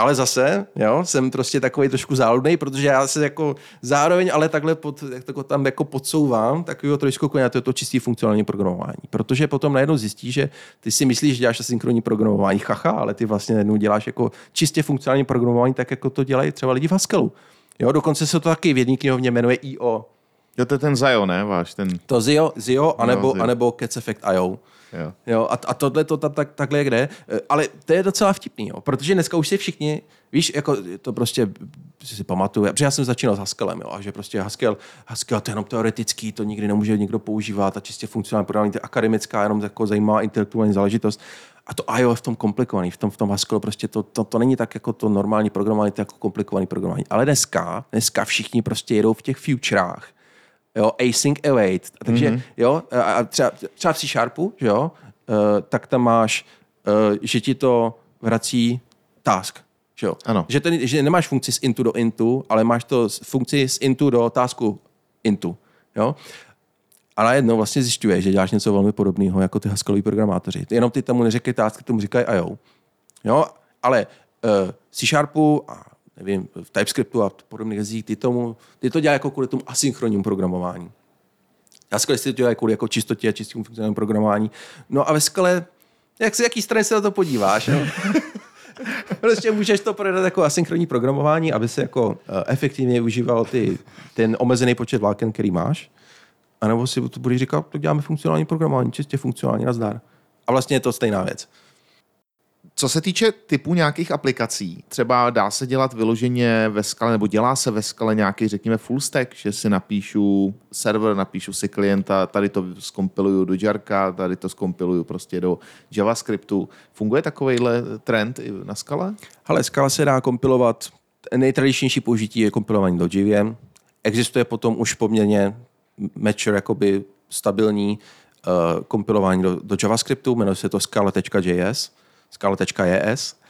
ale zase, jo, jsem prostě takový trošku záludný, protože já se jako zároveň, ale takhle pod, jak to tam jako podsouvám, takového trošku koně, to je to čistý funkcionální programování. Protože potom najednou zjistí, že ty si myslíš, že děláš asynchronní programování, chacha, ale ty vlastně najednou děláš jako čistě funkcionální programování, tak jako to dělají třeba lidi v Haskellu. Jo, dokonce se to taky v jedné knihovně jmenuje IO. Jo, to je ten Zio, ne, váš? Ten... To Zio, Zio anebo, No, Zio. anebo Cats Effect IO. Jo. Jo, a, a tohle to tam tak, takhle kde. Ale to je docela vtipný, jo, protože dneska už si všichni, víš, jako to prostě si pamatuju, protože já jsem začínal s Haskellem, jo, a že prostě Haskell, Haskell to je jenom teoretický, to nikdy nemůže nikdo používat a čistě funkcionální programování, to je akademická, jenom jako zajímavá intelektuální záležitost. A to IO je v tom komplikovaný, v tom, v tom Haskellu prostě to, to, to, není tak jako to normální programování, to je jako komplikovaný programování. Ale dneska, dneska všichni prostě jedou v těch futurách, jo, async await. Takže mm-hmm. jo, a třeba, třeba v C Sharpu, že jo, uh, tak tam máš, uh, že ti to vrací task, že jo. Ano. Že, ten, že nemáš funkci z into do into, ale máš to z funkci z into do tasku into, jo. A najednou vlastně zjišťuješ, že děláš něco velmi podobného jako ty Haskelloví programátoři. Jenom ty tomu neříkají task, tomu říkají IO. Jo, ale uh, C Sharpu a nevím, v TypeScriptu a podobných jazycích, ty, tomu, ty to dělají jako kvůli tomu asynchronnímu programování. Haskell si to dělají kvůli jako čistotě a čistému funkcionálnímu programování. No a ve skale, jak se, jaký strany se na to podíváš, jo? prostě můžeš to prodat jako asynchronní programování, aby se jako eh, efektivně využíval ty, ten omezený počet vláken, který máš. A nebo si to budeš říkat, tak děláme funkcionální programování, čistě funkcionální, nazdar. A vlastně je to stejná věc. Co se týče typu nějakých aplikací, třeba dá se dělat vyloženě ve skale, nebo dělá se ve skale nějaký, řekněme, full stack, že si napíšu server, napíšu si klienta, tady to skompiluju do Jarka, tady to skompiluju prostě do JavaScriptu. Funguje takovýhle trend i na skale? Ale skala se dá kompilovat, nejtradičnější použití je kompilování do JVM. Existuje potom už poměrně mature, jakoby stabilní uh, kompilování do, do JavaScriptu, jmenuje se to scala.js, scala.js.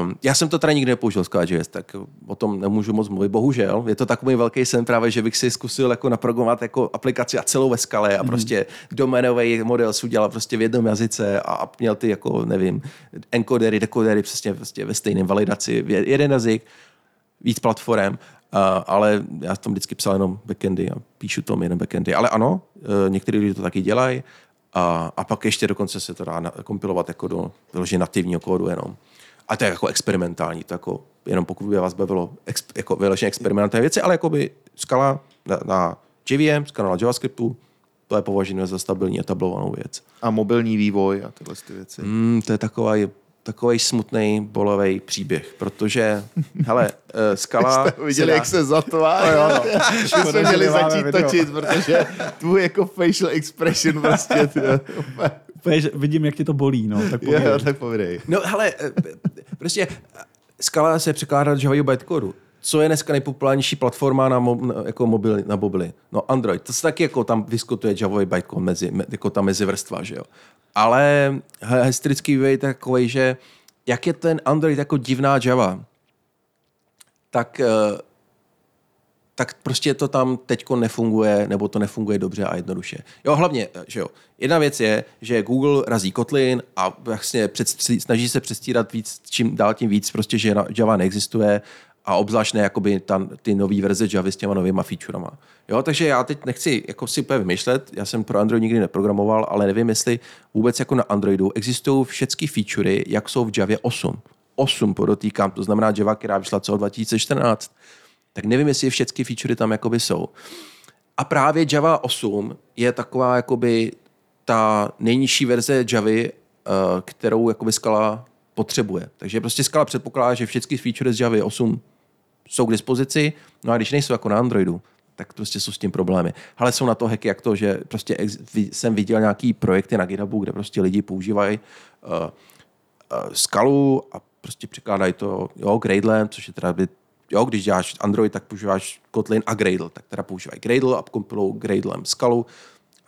Um, já jsem to teda nikdy nepoužil Scala.js, tak o tom nemůžu moc mluvit, bohužel. Je to takový velký sen právě, že bych si zkusil jako naprogramovat jako aplikaci a celou ve skale a mm. prostě doménový model si udělal prostě v jednom jazyce a měl ty jako, nevím, encodery, decodery přesně prostě ve stejném validaci, jeden jazyk, víc platform, uh, ale já tam vždycky psal jenom backendy a píšu tom jeden backendy. Ale ano, uh, někteří lidi to taky dělají a, a pak ještě dokonce se to dá na, kompilovat jako do vyloženě nativního kódu jenom. A to je jako experimentální, to jako, jenom pokud by vás bavilo ex, jako vyloženě experimentální věci, ale jako by skala na, na JVM, skala na JavaScriptu, to je považeno za stabilní etablovanou věc. A mobilní vývoj a tyhle ty věci. Mm, to je taková takový smutný, bolový příběh, protože, hele, uh, skala... Jste viděli, dá... jak se zatváří? No, no. My jsme měli začít točit, protože tvůj jako facial expression prostě... Úplně, vidím, jak ti to bolí, no, tak jo, povídej. jo, tak povídej. No hele, eh, prostě eh, skala se překládá do Java bytecodu. Co je dneska nejpopulárnější platforma na, mo, na, jako mobily, na mobily? No Android. To se taky jako tam vyskutuje Java bytecode mezi, jako ta mezivrstva, že jo. Ale historický vývoj je takový, že jak je ten Android jako divná Java, tak eh, tak prostě to tam teďko nefunguje, nebo to nefunguje dobře a jednoduše. Jo, hlavně, že jo, jedna věc je, že Google razí Kotlin a vlastně snaží se přestírat víc, čím dál tím víc, prostě, že Java neexistuje a obzvlášť ne jakoby ta, ty nové verze Java s těma novýma featurema. Jo, takže já teď nechci jako si úplně vymýšlet, já jsem pro Android nikdy neprogramoval, ale nevím, jestli vůbec jako na Androidu existují všechny featurey, jak jsou v Javě 8. 8 podotýkám, to znamená Java, která vyšla co 2014 tak nevím, jestli všechny featurey tam jakoby jsou. A právě Java 8 je taková jakoby ta nejnižší verze Javy, eh, kterou jakoby Scala potřebuje. Takže prostě Scala předpokládá, že všechny feature z Javy 8 jsou k dispozici, no a když nejsou jako na Androidu, tak prostě jsou s tím problémy. Ale jsou na to hacky, jak to, že prostě jsem viděl nějaký projekty na GitHubu, kde prostě lidi používají uh, uh, skalu a prostě překládají to, jo, Gradle, což je teda jo, když děláš Android, tak používáš Kotlin a Gradle, tak teda používají Gradle a kompilou Gradlem skalu,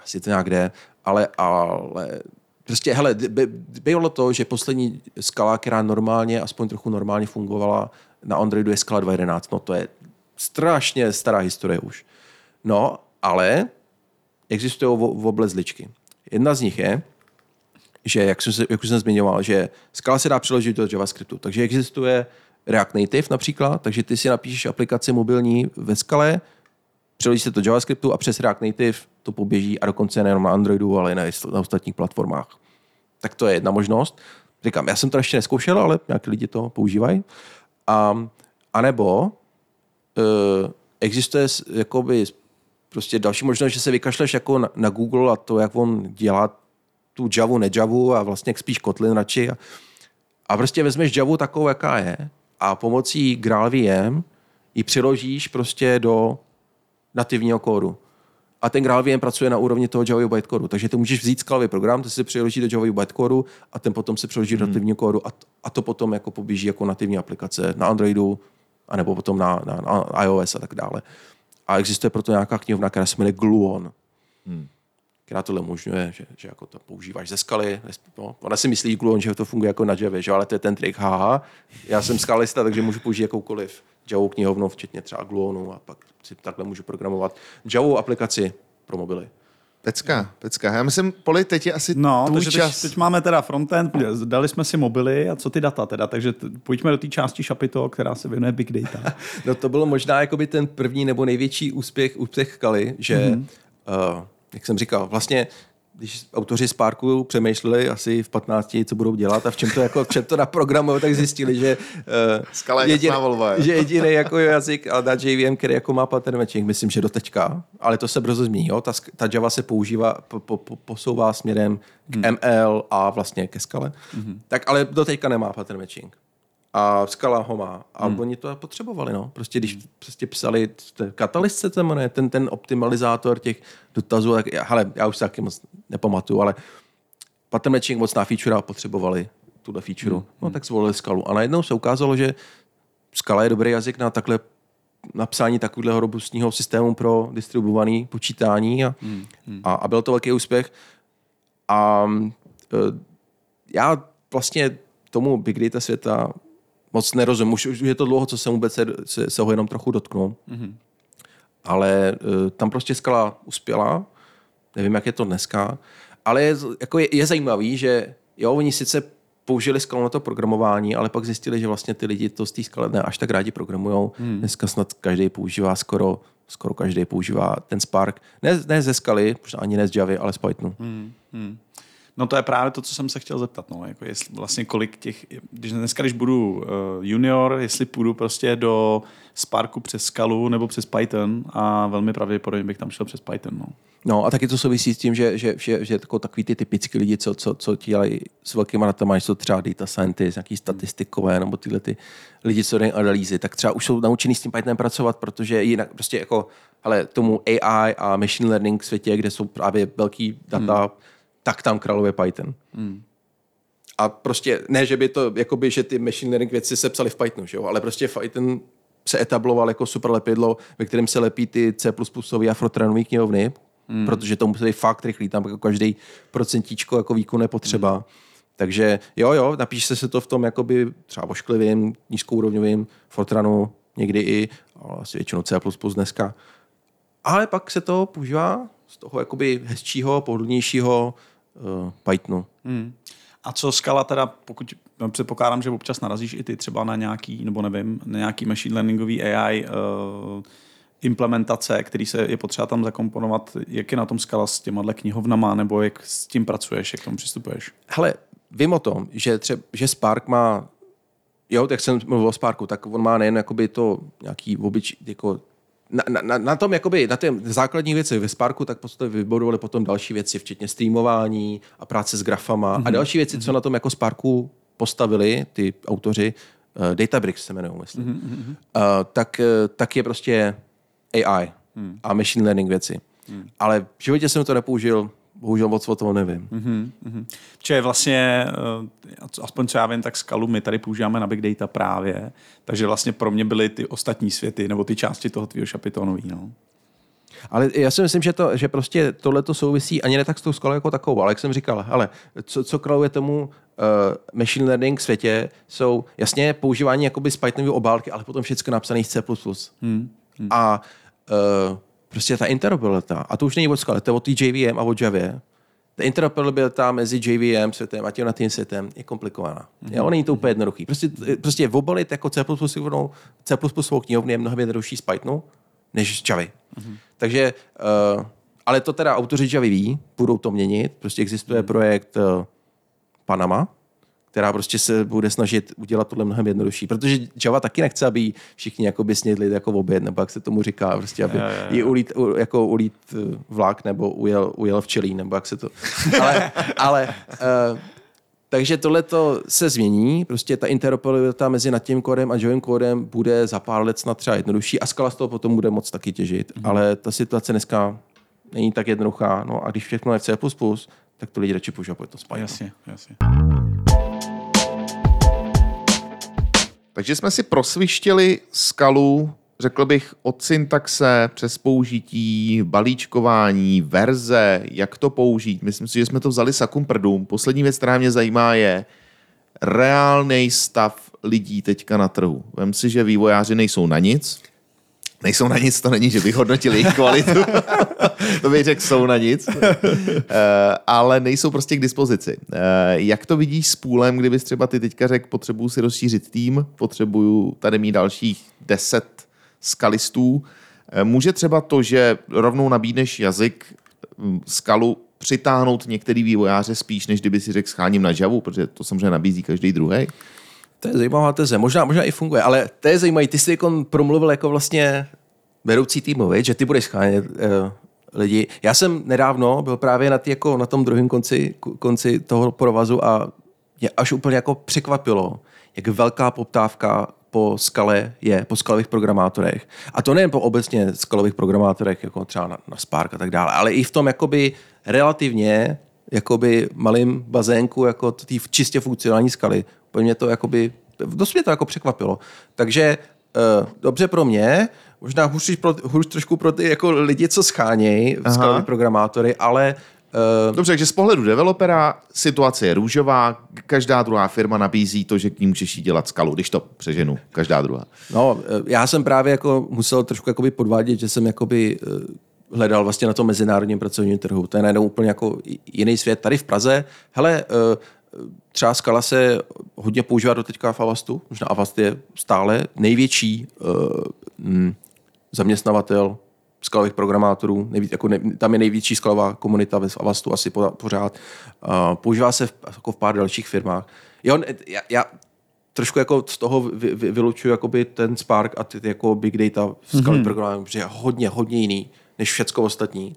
asi to nějak jde, ale, ale prostě, hele, by, bylo to, že poslední skala, která normálně, aspoň trochu normálně fungovala na Androidu je skala 2.11, no to je strašně stará historie už. No, ale existují v oblezličky. Jedna z nich je, že, jak, jsem, jak už jsem zmiňoval, že skala se dá přeložit do JavaScriptu, takže existuje React Native například, takže ty si napíšeš aplikaci mobilní ve skale, přeložíš se to JavaScriptu a přes React Native to poběží a dokonce nejenom na Androidu, ale i na, na ostatních platformách. Tak to je jedna možnost. Říkám, já jsem to ještě neskoušel, ale nějaký lidi to používají. A, a nebo uh, existuje jakoby prostě další možnost, že se vykašleš jako na, na Google a to, jak on dělá tu Javu, ne Javu a vlastně spíš Kotlin radši. A, a prostě vezmeš Javu takovou, jaká je a pomocí GraalVM ji přiložíš prostě do nativního kódu. A ten GraalVM pracuje na úrovni toho Java bytecodu. Takže ty můžeš vzít skalový program, ty si přiloží do Java bytecodu a ten potom se přiloží hmm. do nativního kódu a, a to potom jako poběží jako nativní aplikace na Androidu, anebo potom na, na, na iOS a tak dále. A existuje proto nějaká knihovna, která se jmenuje Gluon. Hmm která tohle umožňuje, že, že jako to používáš ze skaly. No, ona si myslí, Gluon, že to funguje jako na Java, že? ale to je ten trik, haha. Já jsem skalista, takže můžu použít jakoukoliv Java knihovnu, včetně třeba Gluonu a pak si takhle můžu programovat Java aplikaci pro mobily. Pecka, pecka. Já myslím, Poli, teď je asi No, tvůj takže čas. teď, teď máme teda frontend, dali jsme si mobily a co ty data teda, takže t- pojďme do té části šapito, která se věnuje big data. No to bylo možná jakoby ten první nebo největší úspěch, úspěch Kali, že mm-hmm. uh, jak jsem říkal, vlastně když autoři Sparku přemýšleli asi v 15, co budou dělat a v čem to, jako, v čem to naprogramují, tak zjistili, že, uh, Skala je jasná volba, jo. že jediný jako jazyk a na JVM, který jako má pattern matching, myslím, že do teďka, ale to se brzo změní. Jo? Ta, ta Java se používá, po, po, po, posouvá směrem k ML a vlastně ke skale. Mm-hmm. Tak ale do teďka nemá pattern matching. A Skala ho má. A hmm. oni to potřebovali, no. Prostě když prostě psali, se to jmenuje, ten, ten optimalizátor těch dotazů, tak, já- hele, já už se taky moc nepamatuju, ale pattern matching moc na feature a potřebovali tuhle feature. Hmm. No tak zvolili Skalu. A najednou se ukázalo, že Skala je dobrý jazyk na takhle napsání takového robustního systému pro distribuovaný počítání a, hmm. a, a byl to velký úspěch. A e, já vlastně tomu big data světa moc nerozumím. Už, už je to dlouho, co jsem vůbec se, se, se ho jenom trochu dotknul. Mm-hmm. Ale uh, tam prostě skala uspěla. Nevím, jak je to dneska. Ale je, jako je, je zajímavý, že jo, oni sice použili skalu na to programování, ale pak zjistili, že vlastně ty lidi to z té skaly ne až tak rádi programujou. Hmm. Dneska snad každý používá skoro, skoro každý používá ten Spark. Ne, ne ze skaly, možná ani ne z Javy, ale z Pythonu. Hmm. No to je právě to, co jsem se chtěl zeptat. No. Jako jestli, vlastně kolik těch, když dneska, když budu uh, junior, jestli půjdu prostě do Sparku přes Skalu nebo přes Python a velmi pravděpodobně bych tam šel přes Python. No. No a taky to souvisí s tím, že, že, že, že jako takový ty typický lidi, co, co, co dělají s velkýma datama, jsou třeba data scientist, nějaký statistikové, nebo tyhle ty lidi, co dělají analýzy, tak třeba už jsou naučený s tím Pythonem pracovat, protože jinak prostě jako, ale tomu AI a machine learning světě, kde jsou právě velký data, hmm. Tak tam králuje Python. Hmm. A prostě ne, že by to, jakoby, že ty machine learning věci se psaly v Pythonu, že jo? ale prostě Python se etabloval jako super lepidlo, ve kterém se lepí ty C++ a Fortranové knihovny, hmm. protože to musí být fakt rychlý, tam jako každý procentíčko jako výkon je potřeba. Hmm. Takže jo, jo, napíše se to v tom jakoby třeba ošklivým, nízkourovňovým Fortranu, někdy i, ale asi většinou C++ dneska. Ale pak se to používá z toho jakoby hezčího, pohodlnějšího uh, Pythonu. Hmm. A co skala teda, pokud no, předpokládám, že občas narazíš i ty třeba na nějaký, nebo nevím, na nějaký machine learningový AI uh, implementace, který se je potřeba tam zakomponovat, jak je na tom skala s těma knihovnama, nebo jak s tím pracuješ, jak k tomu přistupuješ? Hele, vím o tom, že, třeba, že Spark má, jo, tak jsem mluvil o Sparku, tak on má nejen jakoby to nějaký obyč, jako na, na, na, tom, jakoby, na těm základních věci ve Sparku, tak prostě vybudovali potom další věci, včetně streamování a práce s grafama mm-hmm. a další věci, co na tom jako Sparku postavili ty autoři, uh, Databricks se jmenují, myslím, mm-hmm. uh, tak, uh, tak je prostě AI mm. a machine learning věci. Mm. Ale v životě jsem to nepoužil, bohužel moc o toho nevím. Mm-hmm, mm-hmm. Čiže vlastně, uh, aspoň co já vím, tak skalu my tady používáme na Big Data právě, takže vlastně pro mě byly ty ostatní světy, nebo ty části toho tvýho šapitonový. No. Ale já si myslím, že, to, že prostě tohle to souvisí ani ne tak s tou skalou jako takovou, ale jak jsem říkal, ale co, co kraluje tomu uh, machine learning světě, jsou jasně používání jakoby z Pythonové obálky, ale potom všechno napsané z C++. Hmm. Hmm. A uh, prostě ta interoperabilita, a to už není od skaly, to je od té JVM a od Javě, ta interoperabilita mezi JVM světem a tím na tím světem je komplikovaná. Mm-hmm. Jo, není to úplně jednoduchý. Prostě, prostě obalit jako C++, C++ knihovny je mnohem jednodušší z Pythonu, než z Javy. Mm-hmm. Takže, uh, ale to teda autoři Javy ví, budou to měnit. Prostě existuje projekt uh, Panama, která prostě se bude snažit udělat tohle mnohem jednodušší. Protože Java taky nechce, aby všichni jako by snědli jako oběd, nebo jak se tomu říká, prostě, aby ji ulít, jako ulít vlak, nebo ujel, ujel včelí, nebo jak se to... Ale, ale uh, takže tohle se změní, prostě ta interoperabilita mezi nad tím kódem a Javovým kódem bude za pár let snad třeba jednodušší a skala z toho potom bude moc taky těžit. Mm-hmm. Ale ta situace dneska není tak jednoduchá. No a když všechno je v C++, tak to lidi radši používají to spajno. Jasně, jasně. Takže jsme si prosvištěli skalu, řekl bych, od syntaxe přes použití, balíčkování, verze, jak to použít. Myslím si, že jsme to vzali sakum prdům. Poslední věc, která mě zajímá, je reálný stav lidí teďka na trhu. Vem si, že vývojáři nejsou na nic, nejsou na nic, to není, že bych hodnotil jejich kvalitu. to bych řekl, jsou na nic. Uh, ale nejsou prostě k dispozici. Uh, jak to vidíš s půlem, kdybys třeba ty teďka řekl, potřebuju si rozšířit tým, potřebuju tady mít dalších deset skalistů. Uh, může třeba to, že rovnou nabídneš jazyk, skalu přitáhnout některý vývojáře spíš, než kdyby si řekl scháním na Javu, protože to samozřejmě nabízí každý druhý. To je zajímavá teze. Možná, možná i funguje, ale to je zajímavé. Ty jsi jako promluvil jako vlastně vedoucí týmu, že ty budeš schánět uh, lidi. Já jsem nedávno byl právě na, tý, jako na tom druhém konci, konci toho provazu a mě až úplně jako překvapilo, jak velká poptávka po skale je, po skalových programátorech. A to nejen po obecně skalových programátorech, jako třeba na, na Spark a tak dále, ale i v tom jakoby relativně jakoby malým bazénku jako té čistě funkcionální skaly. Úplně mě to jakoby, dost mě to jako překvapilo. Takže uh, dobře pro mě, možná hůř, pro, hůř trošku pro ty jako lidi, co schánějí skaloví programátory, ale uh, Dobře, takže z pohledu developera situace je růžová, každá druhá firma nabízí to, že k ní můžeš jít dělat skalu, když to přeženu, každá druhá. No, eh, já jsem právě jako musel trošku jakoby podvádět, že jsem jakoby eh, hledal vlastně na tom mezinárodním pracovním trhu. To je najednou úplně jako jiný svět. Tady v Praze, hele, eh, třeba skala se hodně používá do teďka v Avastu. Možná Avast je stále největší uh, zaměstnavatel skalových programátorů. Nejvíc, jako ne, tam je největší skalová komunita ve Avastu asi po, pořád. Uh, používá se v, jako v pár dalších firmách. Jo, já, já trošku jako z toho vy, vy, vylučuju jakoby ten Spark a ty, ty jako big data v skalovém mm-hmm. programování, protože je hodně, hodně jiný než všecko ostatní.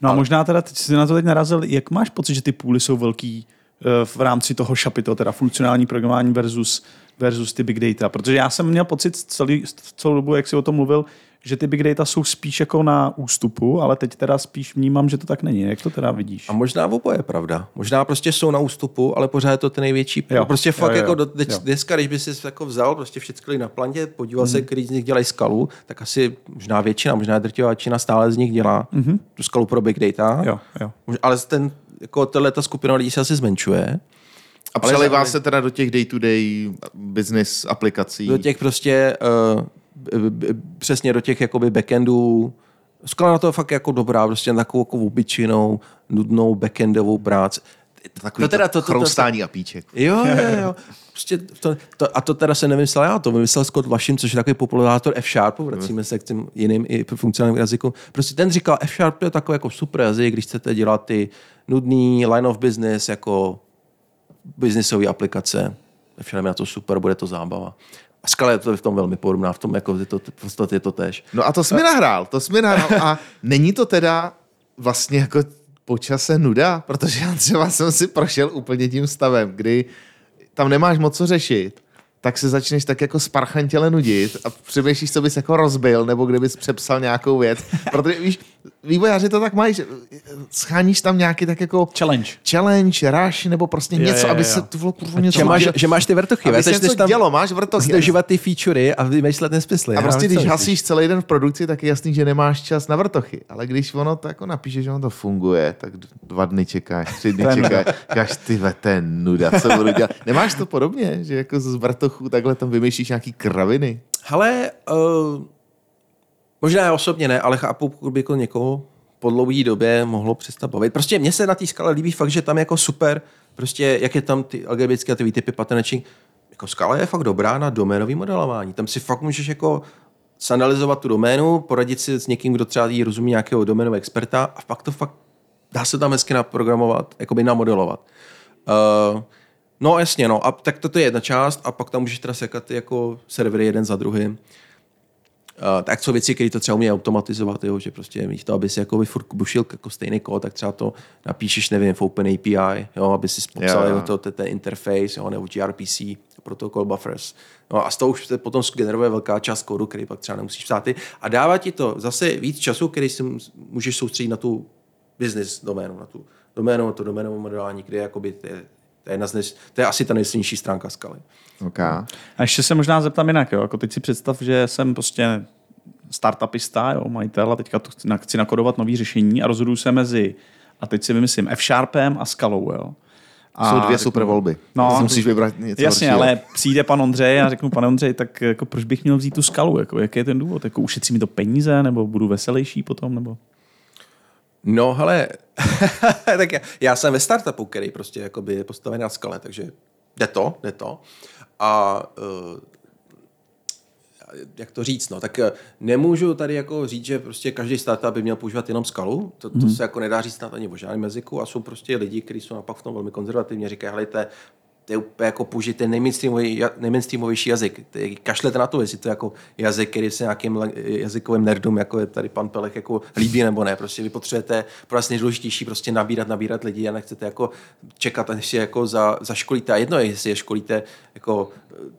No a možná teda, teď jsi na to teď narazil, jak máš pocit, že ty půly jsou velký eh, v rámci toho šapito, teda funkcionální programování versus, versus ty big data? Protože já jsem měl pocit celý, celou dobu, jak jsi o tom mluvil, že ty big data jsou spíš jako na ústupu, ale teď teda spíš vnímám, že to tak není. Jak to teda vidíš? A možná oboje je pravda. Možná prostě jsou na ústupu, ale pořád je to ten největší. Jo. Jo. Prostě fakt Jo, jo, jako do, jo. teď, dneska, když by si jako vzal prostě všechny na plantě, podíval Mhm. se, který z nich dělají skalu, tak asi možná většina, možná drtivá většina stále z nich dělá tu skalu pro big data. Jo, jo. Ale ten, jako ta skupina lidí se asi zmenšuje. A zároveň- se teda do těch day-to-day business aplikací. Do těch prostě uh, přesně do těch jakoby backendů. Na to fakt jako dobrá, prostě na takovou jako obyčejnou, nudnou backendovou práci. Takový to, to, chroustání a píček. Jo, jo, jo. Prostě to, to, a to teda se nevymyslel já, to vymyslel Scott Washington, což je takový popularizátor F-Sharpu, vracíme se k těm jiným i funkcionálním jazykům. Prostě ten říkal, F-Sharp je takový jako super jazyk, když chcete dělat ty nudný line of business, jako businessové aplikace. F-Sharp je na to super, bude to zábava. A Scala je to v tom velmi podobná, v tom jako je to, v podstatě je to tež. No a to jsi mi nahrál, to jsi mi nahrál. A není to teda vlastně jako po čase nuda, protože já třeba jsem si prošel úplně tím stavem, kdy tam nemáš moc co řešit, tak se začneš tak jako sparchantěle nudit a přemýšlíš, co bys jako rozbil, nebo kdybys přepsal nějakou věc. Protože víš, vývojáři to tak mají, že scháníš tam nějaký tak jako Challenge. challenge, rush, nebo prostě Jo, něco, jo, aby jo. se tu vole, kurva něco Že máš, že máš ty vrtochy, aby se něco tam dělo, máš vrtochy. zdožívat ty featurey a vymýšlet nesmysly. A prostě, když hasíš celý den v produkci, tak je jasný, že nemáš čas na vrtochy. Ale když ono to jako napíše, že ono to funguje, tak dva dny čekáš, tři dny je čekáš. Říkáš, ty ve, je nuda, co budu dělat. Nemáš to podobně, že jako z vrtochů takhle tam vymýšlíš nějaký kraviny? Hele, uh, možná já osobně ne, ale chápu, pokud by někoho po dlouhé době mohlo přestat bavit. Prostě mně se na té skale líbí fakt, že tam je jako super, prostě jak je tam ty algebraické ty typy patternetching, jako skala je fakt dobrá na doménový modelování. Tam si fakt můžeš jako sanalizovat tu doménu, poradit si s někým, kdo třeba jí rozumí nějakého doménového experta a pak to fakt dá se tam hezky naprogramovat, jakoby namodelovat. Uh, no jasně, no. A tak toto je jedna část a pak tam můžeš teda sekat jako servery jeden za druhým. Uh, tak jsou věci, které to třeba umí automatizovat, jo, že prostě místo, aby si jako furt bušil jako stejný kód, tak třeba to napíšeš, nevím, v Open API, jo, aby si popsal jo. jo, to, ten interface, jo, nebo gRPC, protocol buffers. No a z toho už se potom generuje velká část kódu, který pak třeba nemusíš psát ty. A dává ti to zase víc času, který si můžeš soustředit na tu business doménu, na tu doménu, na to doménové modelování, kde jakoby je, to je, jedna z nej, to je asi ta nejsilnější stránka skaly. OK. A ještě se možná zeptám jinak, jo? Jako teď si představ, že jsem prostě startupista, jo, majitel a teďka to chci, chci nakodovat nový řešení a rozhoduju se mezi, a teď si vymyslím F-Sharpem a Skalou, jo. A Jsou dvě řeknu- super volby. No. No. Musíš vybrat něco Jasně, horšího. ale přijde pan Ondřej a řeknu, pane Ondřej, tak jako proč bych měl vzít tu skalu? Jako, jaký je ten důvod? Jako, ušetří mi to peníze, nebo budu veselější potom? Nebo... No, hele, tak já, já, jsem ve startupu, který prostě jakoby je postavený na skale, takže jde to, jde to. A uh, jak to říct, no, tak eh, nemůžu tady jako říct, že prostě každý startup by měl používat jenom skalu, to, to Mhm. se jako nedá říct snad ani o žádném jazyku a jsou prostě lidi, kteří jsou napak v tom velmi konzervativně, říkají, helejte, to je úplně jako použijte nejmainstreamový- nejmainstreamovější jazyk. Ty kašlete na to, jestli to je jako jazyk, který se nějakým jazykovým nerdům, jako je tady pan Pelech, jako líbí nebo ne. Prostě vy potřebujete pro vás nejdůležitější prostě nabírat, nabírat lidi a nechcete jako čekat, než si jako za, zaškolíte. A jedno je, jestli je školíte, jako,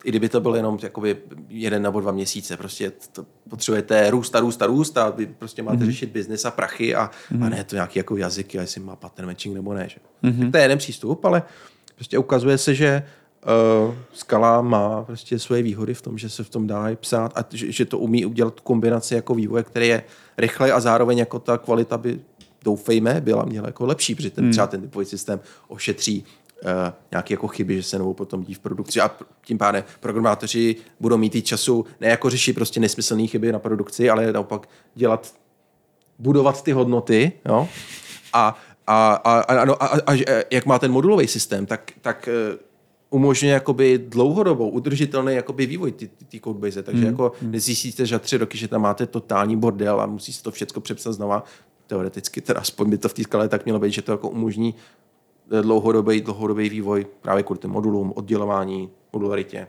i kdyby to bylo jenom jakoby jeden nebo dva měsíce. Prostě to potřebujete růst a růst a růst a vy prostě máte mm-hmm. řešit biznes a prachy a, mm-hmm. a ne to nějaký jako jazyky, a jestli má pattern matching nebo ne. Že? Mm-hmm. Tak to je jeden přístup, ale prostě ukazuje se, že uh, skala má prostě svoje výhody v tom, že se v tom dá i psát a že, že to umí udělat kombinaci jako vývoje, který je rychle a zároveň jako ta kvalita by doufejme, byla měla jako lepší, protože ten, třeba ten typový systém ošetří uh, nějaké jako chyby, že se nebo potom dí v produkci a tím pádem programátoři budou mít i času ne jako řešit prostě nesmyslné chyby na produkci, ale naopak dělat budovat ty hodnoty, jo? A, a, a, a, a, a, a že- jak má ten modulový systém, tak, tak eh, umožňuje jakoby dlouhodobou, udržitelný jakoby vývoj ty, ty, ty codebase. Takže jako nezjistíte, že za tři roky, že tam máte totální bordel a musí se to všechno přepsat znova. Teoreticky, teda aspoň by to v té skale tak mělo být, že to jako umožní eh, dlouhodobý, dlouhodobý vývoj právě kvůli těm modulům, oddělování, modularitě.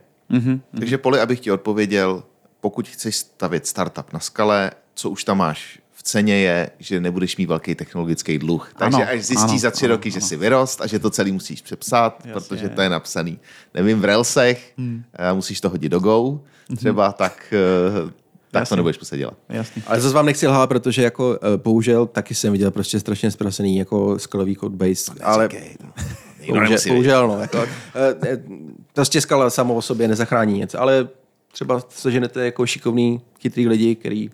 Takže Poli, abych ti odpověděl, pokud chceš stavět startup na skale, co už tam máš v ceně je, že nebudeš mít velký technologický dluh. Takže Ano, až zjistíš ano, za tři ano, roky, že ano. jsi vyrost a že to celý musíš přepsat, Jasně. protože to je napsaný, nevím, v Railsech, hmm. musíš to hodit do Go, třeba, tak, eh, tak to Jasně. nebudeš muset dělat. Jasně. Ale zase vám nechci lhát, protože jako eh, bohužel taky jsem viděl prostě strašně zprasený jako skalový codebase. Ale bohužel, nemusí bohužel no, jako, eh, eh, prostě skala samo o sobě nezachrání nic, ale třeba seženete jako šikovný, chytrý lidi, který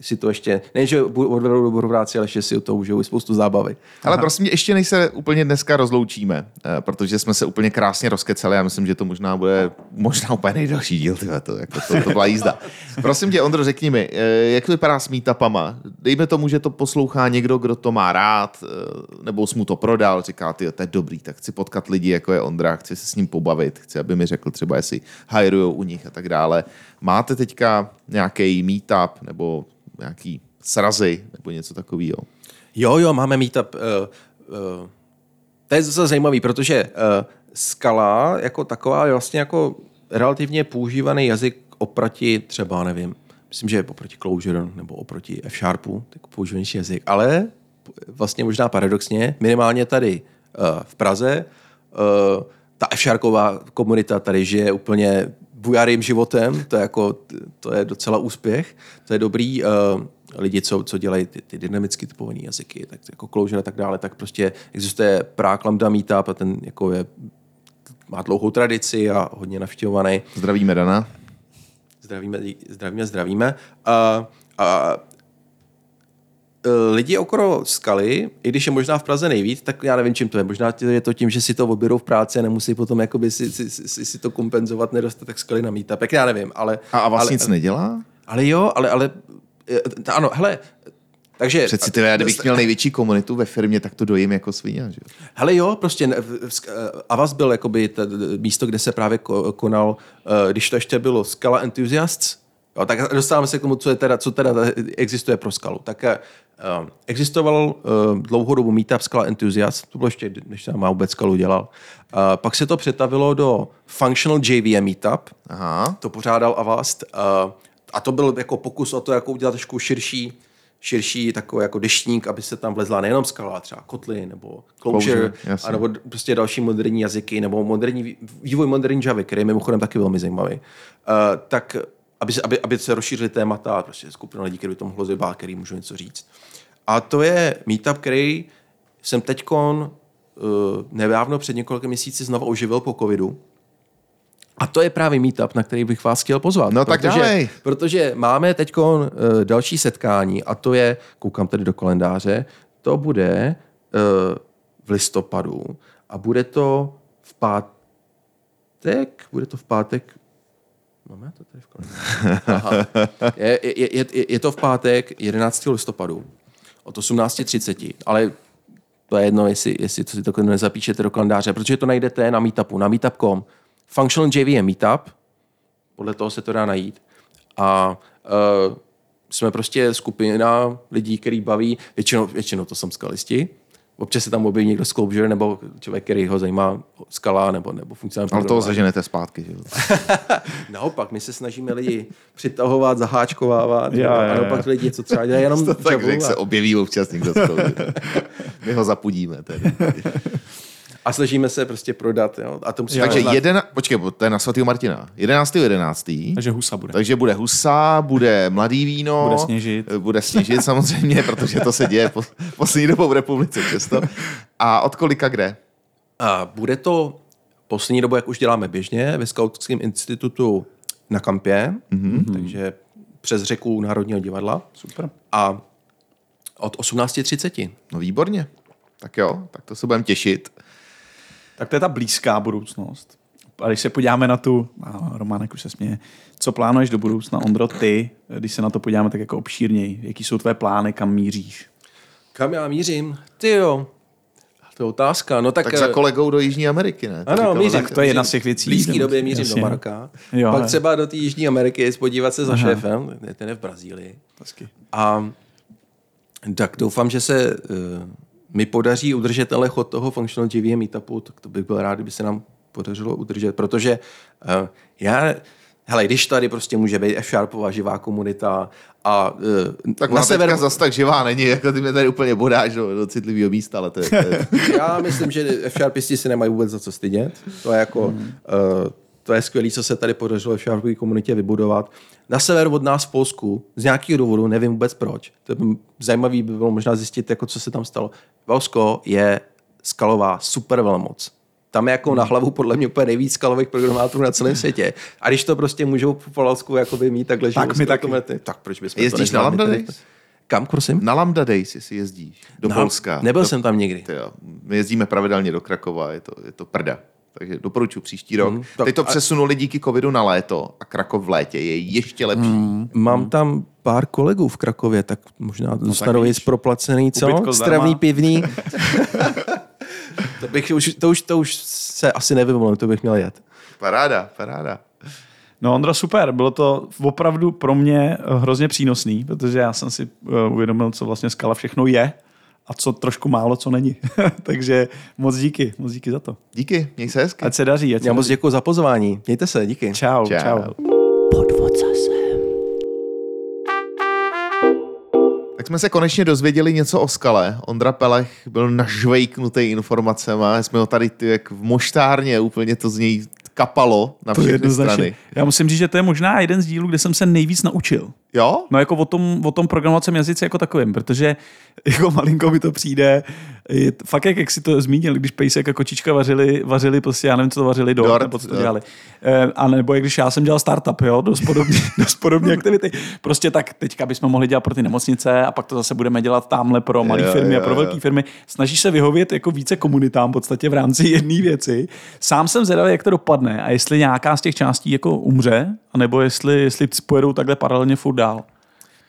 si, to ještě, ne, že odvedou dobrou práci, ale ještě si toho užijou i spoustu zábavy. Ale prosím mě, ještě než se úplně dneska rozloučíme, eh, protože jsme se úplně krásně rozkecali a myslím, že to možná bude možná úplně nejdelší díl, tyhle, to, jako to, to byla jízda. prosím tě, Ondro, řekni mi, eh, jak to vypadá s meetupama? Dejme tomu, že to poslouchá někdo, kdo to má rád, eh, nebo jsi mu to prodal, říká, ty, to je dobrý, tak chci potkat lidi, jako je Ondra, chci se s ním pobavit, chci, aby mi řekl třeba, jestli hirujou u nich a tak dále. Máte teďka nějaký meetup nebo nějaký srazy nebo něco takového? Jo, jo, máme meetup. Uh, uh, to je zase zajímavý, protože uh, skala jako taková je vlastně jako relativně používaný jazyk oproti třeba, nevím, myslím, že je oproti Clojure nebo oproti F Sharpu, tak používanější jazyk, ale vlastně možná paradoxně, minimálně tady v Praze, ta F Sharpová komunita tady žije úplně bujarým životem, to je, jako, to je docela úspěch, to je dobrý. Uh, lidi, co, co dělají ty, ty dynamicky typované jazyky, tak jako Clojure a tak dále, tak prostě existuje Prague Lambda Meetup a ten jako je, má dlouhou tradici a hodně navštěvovaný. Zdravíme Dana. Zdravíme, zdravíme, zdravíme. A, a e, lidi okolo skaly, i když je možná v Praze nejvíc, tak já nevím, čím to je. Možná je to tím, že si to odběrou v práci a nemusí potom jakoby si, si, si, si to kompenzovat nedostatek skaly na meetup. Tak já nevím, ale... A, a vlastně ale, nic nedělá? ale jo, ale, ale e, t- ano, hele, takže... Přeci ty, já kdybych měl největší komunitu ve firmě, tak to dojím jako svině. Že? jo? Hele jo, prostě eh, Avas byl jakoby t- místo, kde se právě ko- konal, eh, když to ještě bylo Scala Enthusiasts, jo, tak dostáváme se k tomu, co, je teda, co teda existuje pro Skalu. Tak eh, existoval eh, dlouhodobu meetup Scala Enthusiasts, to bylo ještě, než jsem má vůbec Skalu dělal. Eh, pak se to přetavilo do Functional JVM Meetup, Aha. to pořádal Avast a to byl jako pokus o to, jako udělat trošku širší, širší takový jako deštník, aby se tam vlezla nejenom skala, třeba Kotlin nebo Clojure, a nebo prostě další moderní jazyky, nebo moderní vý- vývoj moderní Javy, který je mimochodem taky velmi zajímavý. Uh, tak aby se, aby, aby se rozšířily témata, prostě skupina lidí, který by to mohlo zajímat, který můžou něco říct. A to je meetup, který jsem teďkon uh, nedávno před několika měsíci znovu oživil po covidu. A to je právě meetup, na který bych vás chtěl pozvat. No tak protože, protože máme teď uh, další setkání a to je, koukám tady do kalendáře, to bude uh, v listopadu a bude to v pátek, bude to v pátek, máme to tady v? Aha. Je, je, je, je, je to v pátek 11. listopadu od 18.30, ale to je jedno, jestli, jestli to si to nezapíšete do kalendáře, protože to najdete na meetupu, na meetup.com. Functional JVM Meetup, podle toho se to dá najít. a uh, jsme prostě skupina lidí, který baví, většinou, většinou to jsou skalisti, občas se tam objeví někdo z Clojure nebo člověk, který ho zajímá skala nebo, nebo funkcionální Ale toho zaženete zpátky. Že? Naopak, my se snažíme lidi přitahovat, zaháčkovávat Jo, a naopak lidi, co třeba dělají jenom To tak jak se objeví občas někdo z toho. My ho zapudíme. Tedy. a snažíme se prostě prodat. Jo? A to musí Takže znát. jeden, počkej, to je na svatého Martina. 11. 11. Takže husa bude. Takže bude husa, bude mladý víno. Bude sněžit. Bude sněžit samozřejmě, protože to se děje po, poslední dobou v republice často. A od kolika kde? A bude to poslední dobu, jak už děláme běžně, ve Skautském institutu na kampě, mm-hmm. takže přes řeku Národního divadla. Super. A od 18.30. No výborně. Tak jo, tak to se budeme těšit. Tak to je ta blízká budoucnost. A když se podíváme na tu, a Románek už se směje, co plánuješ do budoucna, Ondro, ty, když se na to podíváme tak jako obšírněji, jaký jsou tvé plány, kam míříš? Kam já mířím? Ty jo. To je otázka. No tak, Tak za eh, kolegou do Jižní Ameriky, ne? Ano, říkal mířím. tak to je jedna z těch věcí. V blízké době mířím Jasně. do Maroka. Jo, Pak ale- třeba do té Jižní Ameriky, podívat se za Aha. šéfem, ten je v Brazílii. Hezky. A tak doufám, že se uh, mi podaří udržet tenhle chod toho Functional JVM meetupu, tak to bych byl rád, kdyby se nám podařilo udržet, protože uh, já, hele, když tady prostě může být F-Sharpová živá komunita a uh, Tak na na severu, teďka zas tak živá není, jako ty mě tady úplně bodáš do, do citlivého místa, ale to je, to je já myslím, že F-Sharpisti si nemají vůbec za co stydět. To je jako, Hmm. uh, to je skvělé, co se tady podařilo v Sharpové komunitě vybudovat. Na sever od nás v Polsku, z nějakého důvodu, nevím vůbec proč, to by zajímavé by bylo možná zjistit, jako co se tam stalo. Polsko je skalová super velmoc. Tam je jako na hlavu podle mě úplně nejvíc skalových programátorů na celém světě. A když to prostě můžou po Polsku jakoby mít takhle Tak my taky. automety, tak proč bychom Jezdíš to na Lambda? Days? Kam, prosím? Na Lambda Days, jestli jezdíš. Do Na- Polska. Nebyl do, jsem tam nikdy. Ty jo, my jezdíme pravidelně do Krakova, je to, je to prda. Takže doporučuji příští rok. Mm, Mm, tak Teď to a- přesunuli díky covidu na léto a Krakov v létě je ještě lepší. Mm. Mám tam pár kolegů v Krakově, tak možná dostanou no, proplacený, co? Stravný pivní. to, bych už, to, už, to už se asi nevymluvím, to bych měl jet. Paráda, paráda. No Ondra, super, bylo to opravdu pro mě hrozně přínosný, protože já jsem si eh, uvědomil, co vlastně skala všechno je a co trošku málo, co není. Takže moc díky, moc díky za to. Díky, měj se hezky. Ať se daří. Ať se Já moc daří. děkuji za pozvání. Mějte se, díky. Čau, čau. Čau. čau. Podvod zase. Tak jsme se konečně dozvěděli něco o skale. Ondra Pelech byl nažvejknutý informacemi. Jsme ho tady jak v moštárně, úplně to z něj kapalo na To je všechny jednoznačně. strany. Já musím říct, že to je možná jeden z dílů, kde jsem se nejvíc naučil. Jo? No jako o tom, o tom programovacím jazyce jako takovým, protože jako malinko mi to přijde, je, fakt jak, jak si to zmínil, když Pejsek a kočička vařili, vařili prostě, já nevím, co to vařili, Dort, nebo co to dělali. E, a nebo jak když já jsem dělal startup, jo, dost podobně, dost podobně aktivity. Prostě tak teďka bychom mohli dělat pro ty nemocnice a pak to zase budeme dělat tamhle pro malé firmy jo, a pro velké firmy. Snažíš se vyhovět jako více komunitám v podstatě v rámci jedné věci. Sám jsem zvědavý, jak to dopadne a jestli nějaká z těch částí jako umře, anebo jestli, jestli pojedou takhle paralelně furt dál.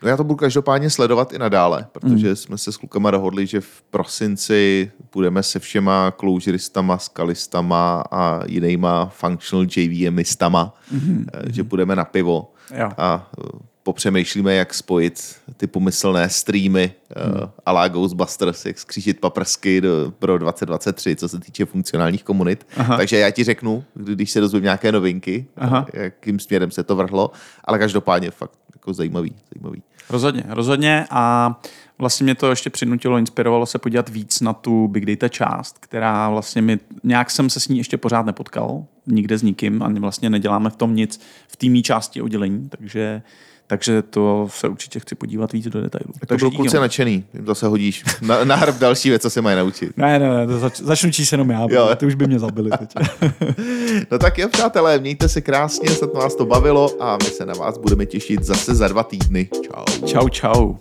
No já to budu každopádně sledovat i nadále, protože mm. jsme se s klukama dohodli, že v prosinci budeme se všema closuristama, skalistama a jinýma functional JVMistama, mm. že budeme na pivo Jo. a eh, popřemýšlíme, jak spojit ty pomyslné streamy mm. a la Ghostbusters, jak skřížit paprsky do, pro 2023, co se týče funkcionálních komunit. Aha. Takže já ti řeknu, kdy- když se dozvím nějaké novinky, Aha. jakým směrem se to vrhlo, ale každopádně fakt jako zajímavý, zajímavý. Rozhodně, rozhodně a vlastně mě to ještě přinutilo, inspirovalo se podívat víc na tu big data část, která vlastně mi, nějak jsem se s ní ještě pořád nepotkal, nikde s nikým, ani vlastně neděláme v tom nic v mý části oddělení, takže, takže to se určitě chci podívat víc do detailů. Tak to byl kluci nadšený, jim to se hodíš. Na, na hrb další věc, co se mají naučit. Ne, ne, ne, to zač, začnu číst jenom já, Jo. jo. ty už by mě zabili teď. No tak jo, přátelé, mějte se krásně, snad vás to bavilo a my se na vás budeme těšit zase za dva týdny. Čau. čau, čau.